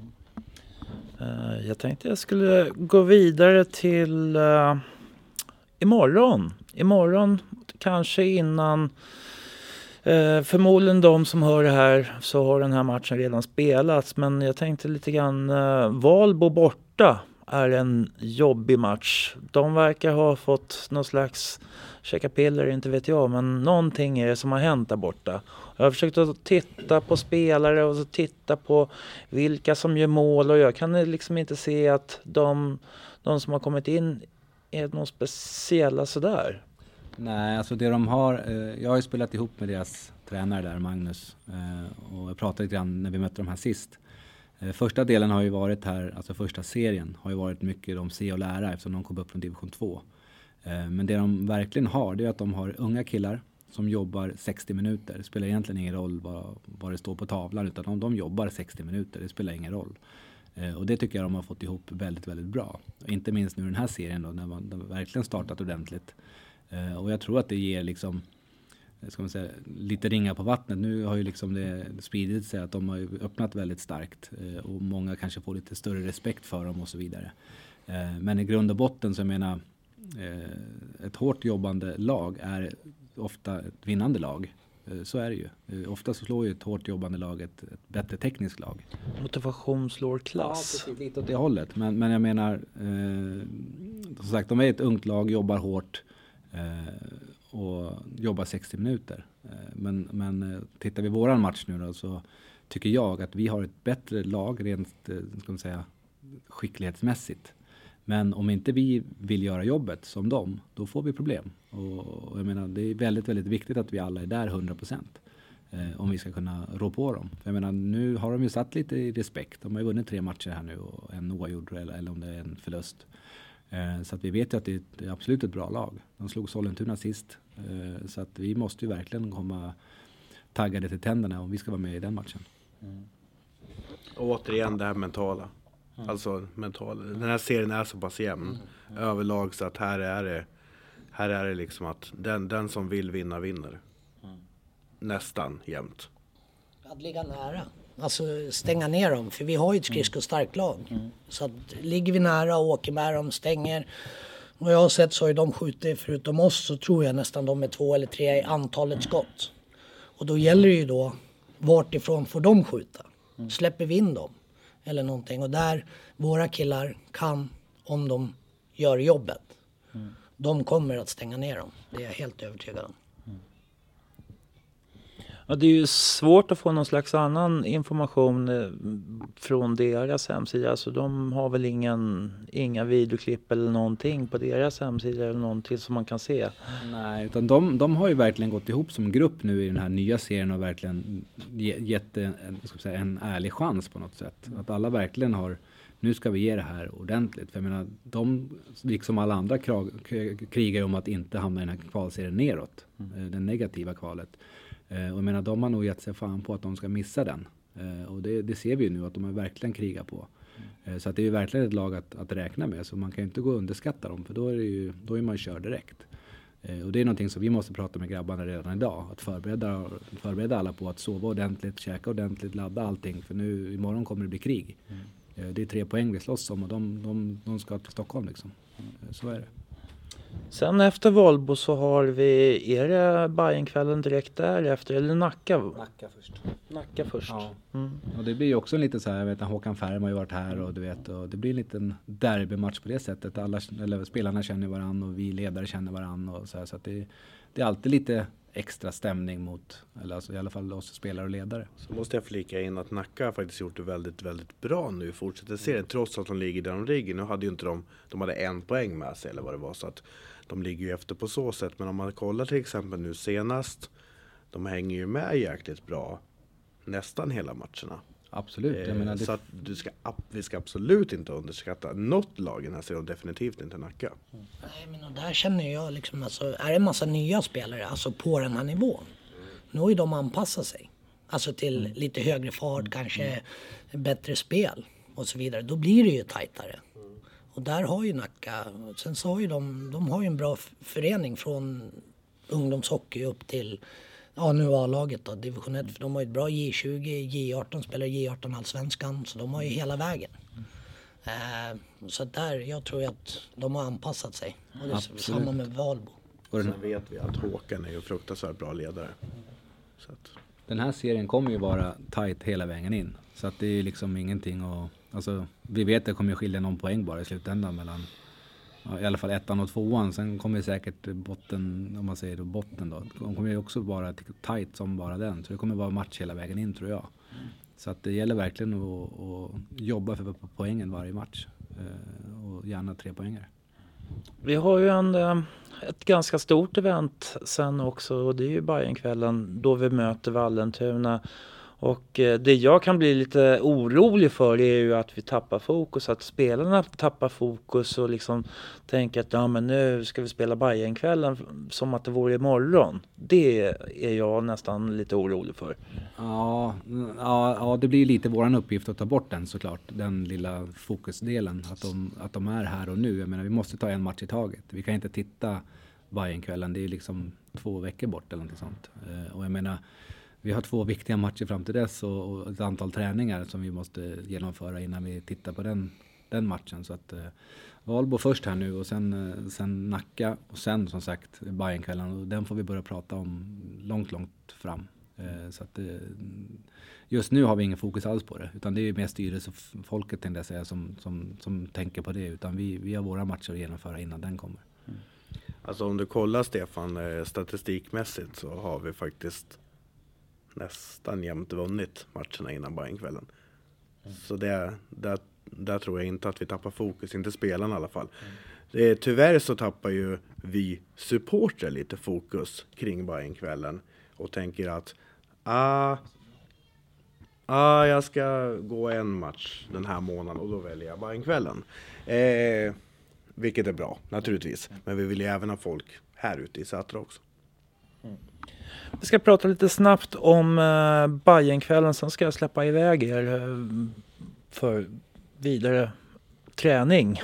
Uh, jag tänkte jag skulle gå vidare till uh, imorgon. Imorgon, kanske innan uh, förmodligen de som hör det här så har den här matchen redan spelats. Men jag tänkte lite grann uh, Valbo borta är en jobbig match. De verkar ha fått någon slags käka piller, inte vet jag, men någonting är det som har hänt där borta. Jag har försökt att titta på spelare och titta på vilka som gör mål och jag kan liksom inte se att de, de som har kommit in är någon speciella sådär. Nej, alltså det de har, eh, jag har ju spelat ihop med deras tränare där, Magnus, eh, och jag pratade lite grann när vi mötte dem här sist. Eh, första delen har ju varit här, alltså första serien, har ju varit mycket de se och lära eftersom de kom upp från division 2. Eh, men det de verkligen har, det är att de har unga killar som jobbar 60 minuter. Det spelar egentligen ingen roll vad, vad det står på tavlan utan om de jobbar 60 minuter, det spelar ingen roll. Eh, och det tycker jag de har fått ihop väldigt, väldigt bra. Inte minst nu den här serien då när man verkligen startat ordentligt. Eh, och jag tror att det ger liksom eh, ska man säga, lite ringar på vattnet. Nu har ju liksom det spridit sig att de har öppnat väldigt starkt eh, och många kanske får lite större respekt för dem och så vidare. Eh, men i grund och botten så jag menar eh, ett hårt jobbande lag är ofta ett vinnande lag. Eh, så är det ju. Eh, ofta så slår ju ett hårt jobbande lag ett, ett bättre tekniskt lag. Motivation slår klass. Ja, lite åt det hållet. Men, men jag menar, eh, som sagt, de är ett ungt lag, jobbar hårt eh, och jobbar 60 minuter. Eh, men, men eh, tittar vi våran match nu då så tycker jag att vi har ett bättre lag rent ska man säga, skicklighetsmässigt. Men om inte vi vill göra jobbet som dem, då får vi problem. Och jag menar, det är väldigt, väldigt viktigt att vi alla är där 100 procent. Eh, om vi ska kunna rå på dem. För jag menar, nu har de ju satt lite i respekt. De har ju vunnit tre matcher här nu och en oavgjord eller, eller om det är en förlust. Eh, så att vi vet ju att det är, det är absolut ett bra lag. De slog Sollentuna sist. Eh, så att vi måste ju verkligen komma taggade till tänderna om vi ska vara med i den matchen. Mm. Och återigen det här mentala. Mm. Alltså mental. Den här serien är så pass jämn. Mm. överlag så att här är det här är det liksom att den, den som vill vinna vinner. Mm. Nästan jämt. Att ligga nära. Alltså stänga ner dem. För vi har ju ett skridskostarkt lag. Mm. Så att ligger vi nära och åker med dem, stänger. Och jag har sett så har ju de skjutit förutom oss så tror jag nästan de är två eller tre i antalet skott. Och då gäller det ju då vart ifrån får de skjuta? Mm. Släpper vi in dem? eller någonting. Och där våra killar kan, om de gör jobbet, mm. De kommer att stänga ner dem. Det är jag helt övertygad om. Ja, det är ju svårt att få någon slags annan information eh, från deras hemsida. Alltså de har väl ingen, inga videoklipp eller någonting på deras hemsida eller någonting som man kan se. Nej, utan de, de har ju verkligen gått ihop som grupp nu i den här nya serien och verkligen gett en, ska säga, en ärlig chans på något sätt. Att alla verkligen har nu ska vi ge det här ordentligt. För jag menar, de, liksom alla andra, krigar ju om att inte hamna i den här kvalserien neråt. Mm. Eh, det negativa kvalet. Eh, och jag menar, de har nog gett sig fan på att de ska missa den. Eh, och det, det ser vi ju nu att de har verkligen krigat på. Mm. Så att det är ju verkligen ett lag att, att räkna med. Så man kan ju inte gå och underskatta dem för då är, ju, då är man körd direkt. Och det är någonting som vi måste prata med grabbarna redan idag. Att förbereda, förbereda alla på att sova ordentligt, käka ordentligt, ladda allting. För nu imorgon kommer det bli krig. Mm. Det är tre poäng vi slåss om och de, de, de ska till Stockholm liksom. Mm. Så är det. Sen efter Volvo så har vi, är det Bajenkvällen direkt därefter eller Nacka? Nacka först. Nacka först. Ja. Mm. Och det blir ju också lite så här, jag vet att Håkan Färm har ju varit här och du vet, och det blir en liten derbymatch på det sättet. Alla, eller spelarna känner varandra och vi ledare känner varandra och så här, så att det, det är alltid lite extra stämning mot, eller alltså i alla fall oss spelare och ledare. Så måste jag flika in att Nacka har faktiskt gjort det väldigt, väldigt bra nu fortsätter serien. Trots att de ligger där de ligger. Nu hade ju inte de, de hade en poäng med sig eller vad det var. Så att de ligger ju efter på så sätt. Men om man kollar till exempel nu senast. De hänger ju med jäkligt bra nästan hela matcherna. Absolut. Jag Eh, menar, det, Så att du ska, vi ska absolut inte underskatta något lag i den här serien. Definitivt inte Nacka. Nej, men och där känner jag liksom, alltså, är det en massa nya spelare alltså på den här nivån. Nu har ju de anpassat sig. Alltså till lite högre fart, kanske bättre spel och så vidare. Då blir det ju tajtare. Och där har ju Nacka, sen så har ju de, de har ju en bra förening från ungdomshockey upp till Ja nu A-laget då, division 1. För de har ju ett bra J20, J18, spelar J18 allsvenskan. Så de har ju hela vägen. Eh, så där, jag tror ju att de har anpassat sig. Och det är samma med Valbo. och den, Sen vet vi att Håkan är ju en fruktansvärt bra ledare. Så att, den här serien kommer ju vara tight hela vägen in. Så att det är ju liksom ingenting att, alltså vi vet att det kommer skilja någon poäng bara i slutändan mellan ja, i alla fall ettan och tvåan. Sen kommer säkert botten, om man säger då botten då, de kommer ju också vara tight som bara den. Så det kommer vara match hela vägen in tror jag. Så att det gäller verkligen att, att jobba för poängen varje match. Eh, och gärna tre poängare. Vi har ju en, eh, ett ganska stort event sen också och det är ju Bajenkvällen då vi möter Vallentuna. Och eh, det jag kan bli lite orolig för är ju att vi tappar fokus, att spelarna tappar fokus och liksom tänker att ja men nu ska vi spela Bajenkvällen som att det vore imorgon. Det är jag nästan lite orolig för. Ja, ja, ja, det blir lite våran uppgift att ta bort den såklart. Den lilla fokusdelen. Att de, att de är här och nu. Jag menar, vi måste ta en match i taget. Vi kan inte titta Bajenkvällen. Det är liksom två veckor bort eller något sånt. Eh, och jag menar, vi har två viktiga matcher fram till dess och, och ett antal träningar som vi måste genomföra innan vi tittar på den, den matchen. Så att eh, Valbo först här nu och sen, eh, sen Nacka och sen som sagt Bajenkvällen. Och den får vi börja prata om långt, långt fram. Eh, Så att, eh, just nu har vi ingen fokus alls på det. Utan det är ju mer styrelsefolket tänkte jag säga som, som, som tänker på det. Utan vi, vi har våra matcher att genomföra innan den kommer. Mm. Alltså om du kollar Stefan eh, statistikmässigt så har vi faktiskt nästan jämt vunnit matcherna innan Bajenkvällen. Så det, där, där tror jag inte att vi tappar fokus, inte spelarna i alla fall. Det, tyvärr så tappar ju vi supportrar lite fokus kring Bajenkvällen och tänker att ah, ah, jag ska gå en match den här månaden och då väljer jag Bajenkvällen. Eh, vilket är bra naturligtvis. Men vi vill ju även ha folk här ute i Sätra också. Mm. Vi ska prata lite snabbt om eh, Bajenkvällen, sen ska jag släppa iväg er eh, för vidare träning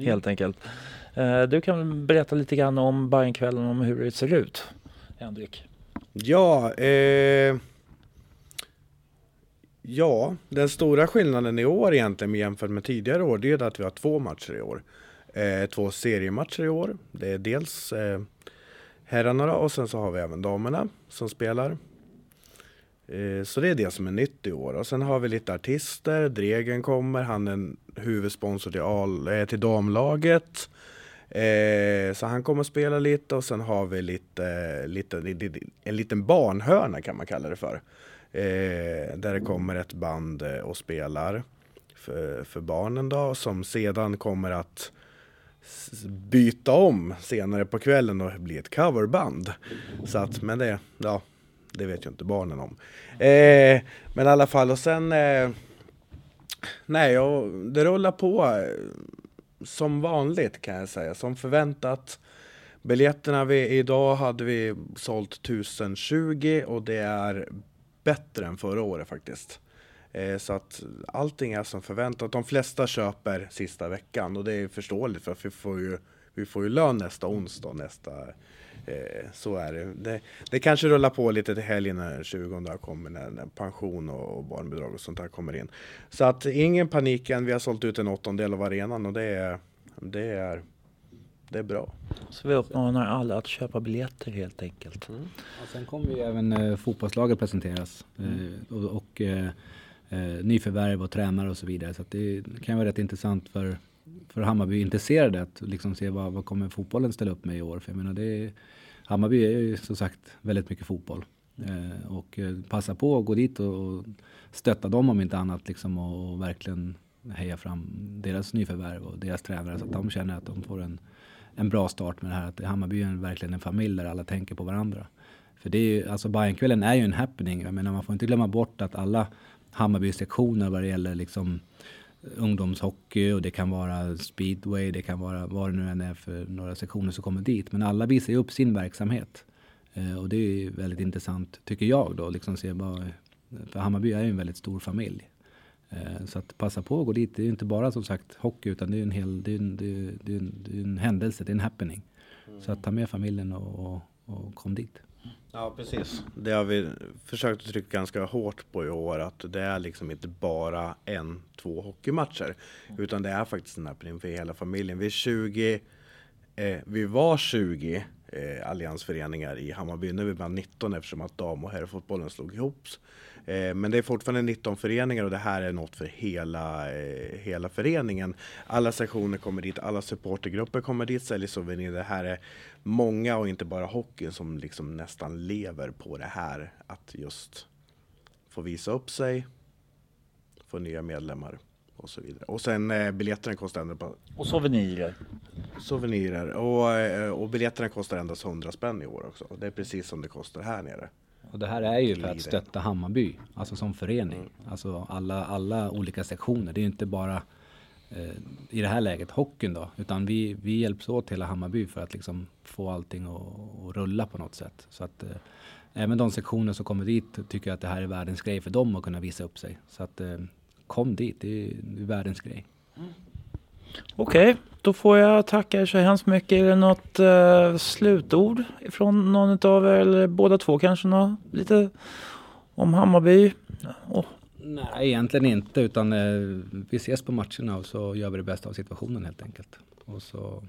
helt enkelt. Eh, du kan berätta lite grann om Bajenkvällen, om hur det ser ut, Henrik? Ja, eh, ja, den stora skillnaden i år egentligen jämfört med tidigare år, det är att vi har två matcher i år. Eh, två seriematcher i år. Det är dels eh, herrarna då, och sen så har vi även damerna som spelar. Eh, så det är det som är nytt i år. Och sen har vi lite artister. Dregen kommer, han är en huvudsponsor till, all, eh, till damlaget. Eh, så han kommer spela lite och sen har vi lite, lite, en liten barnhörna kan man kalla det för. Eh, där det kommer ett band eh, och spelar för, för barnen då som sedan kommer att byta om senare på kvällen och bli ett coverband. Så att, men det, ja, det vet ju inte barnen om. Eh, men i alla fall och sen eh, Nej, och det rullar på eh, som vanligt kan jag säga, som förväntat. Biljetterna vi, idag hade vi sålt 1020 och det är bättre än förra året faktiskt. Eh, så att allting är som förväntat. De flesta köper sista veckan och det är förståeligt för att vi får ju, vi får ju lön nästa onsdag. Nästa, eh, så är det. det. Det kanske rullar på lite till helgen när 20 kommer när, när pension och, och barnbidrag och sånt där kommer in. Så att ingen panik än. Vi har sålt ut en åttondel av arenan och det är, det är det är bra. Så vi uppmanar alla att köpa biljetter helt enkelt. Mm. Och sen kommer ju även eh, fotbollslaget presenteras eh, och, och eh, eh, nyförvärv och tränare och så vidare. Så det kan vara rätt intressant för, för Hammarby intresserade att liksom se vad, vad kommer fotbollen ställa upp med i år. För jag menar det Hammarby är ju som sagt väldigt mycket fotboll. Eh, och eh, passa på att gå dit och, och stötta dem om inte annat liksom och, och verkligen heja fram deras nyförvärv och deras tränare så att de känner att de får en, en bra start med det här. Att Hammarby är verkligen en familj där alla tänker på varandra. För det är ju, alltså Bajenkvällen är ju en happening. Jag menar man får inte glömma bort att alla Hammarby-sektioner vad det gäller liksom eh, ungdomshockey och det kan vara speedway, det kan vara vad det nu än är för några sektioner som kommer dit. Men alla visar ju upp sin verksamhet. Eh, och det är väldigt intressant, tycker jag då, liksom se bara, för Hammarby är ju en väldigt stor familj. Eh, så att passa på att gå dit, det är ju inte bara som sagt hockey utan det är en hel, det är en, det är, det är en, det är en händelse, det är en happening. Mm. Så att ta med familjen och, och, och kom dit. Ja precis. Det har vi försökt att trycka ganska hårt på i år att det är liksom inte bara en, två hockeymatcher. Utan det är faktiskt en öppning för hela familjen. Vi är 20, eh, vi var 20 eh, alliansföreningar i Hammarby. Nu är vi bara 19 eftersom att dam och herrfotbollen slog ihop. Eh, men det är fortfarande 19 föreningar och det här är något för hela, eh, hela föreningen. Alla sektioner kommer dit, alla supportergrupper kommer dit, säljer souvenirer. Det här är många och inte bara hockeyn som liksom nästan lever på det här. Att just få visa upp sig, få nya medlemmar och så vidare. Och sen eh, biljetterna kostar ändå på... Och souvenirer. Souvenirer. Och, eh, och biljetterna kostar endast 100 spänn i år också. Det är precis som det kostar här nere. Och det här är ju för att stötta Hammarby, alltså som förening. Mm. Alltså alla, alla olika sektioner. Det är ju inte bara eh, i det här läget hockeyn då, utan vi, vi hjälps åt hela Hammarby för att liksom få allting att, att rulla på något sätt. Så att eh, även de sektioner som kommer dit tycker att det här är världens grej för dem att kunna visa upp sig. Så att eh, kom dit, det är, det är världens grej. Mm. Okej, okay, då får jag tacka er så hemskt mycket. Är det något uh, slutord från någon av er, eller båda två kanske? Något, lite om Hammarby? Oh. Nej, egentligen inte, utan uh, vi ses på matcherna och så gör vi det bästa av situationen helt enkelt. Och så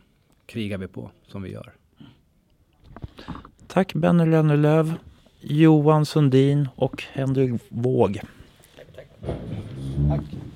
krigar vi på som vi gör. Tack Benny Lönnerlöv, Johan Sundin och Henrik Våg. Tack, tack. tack.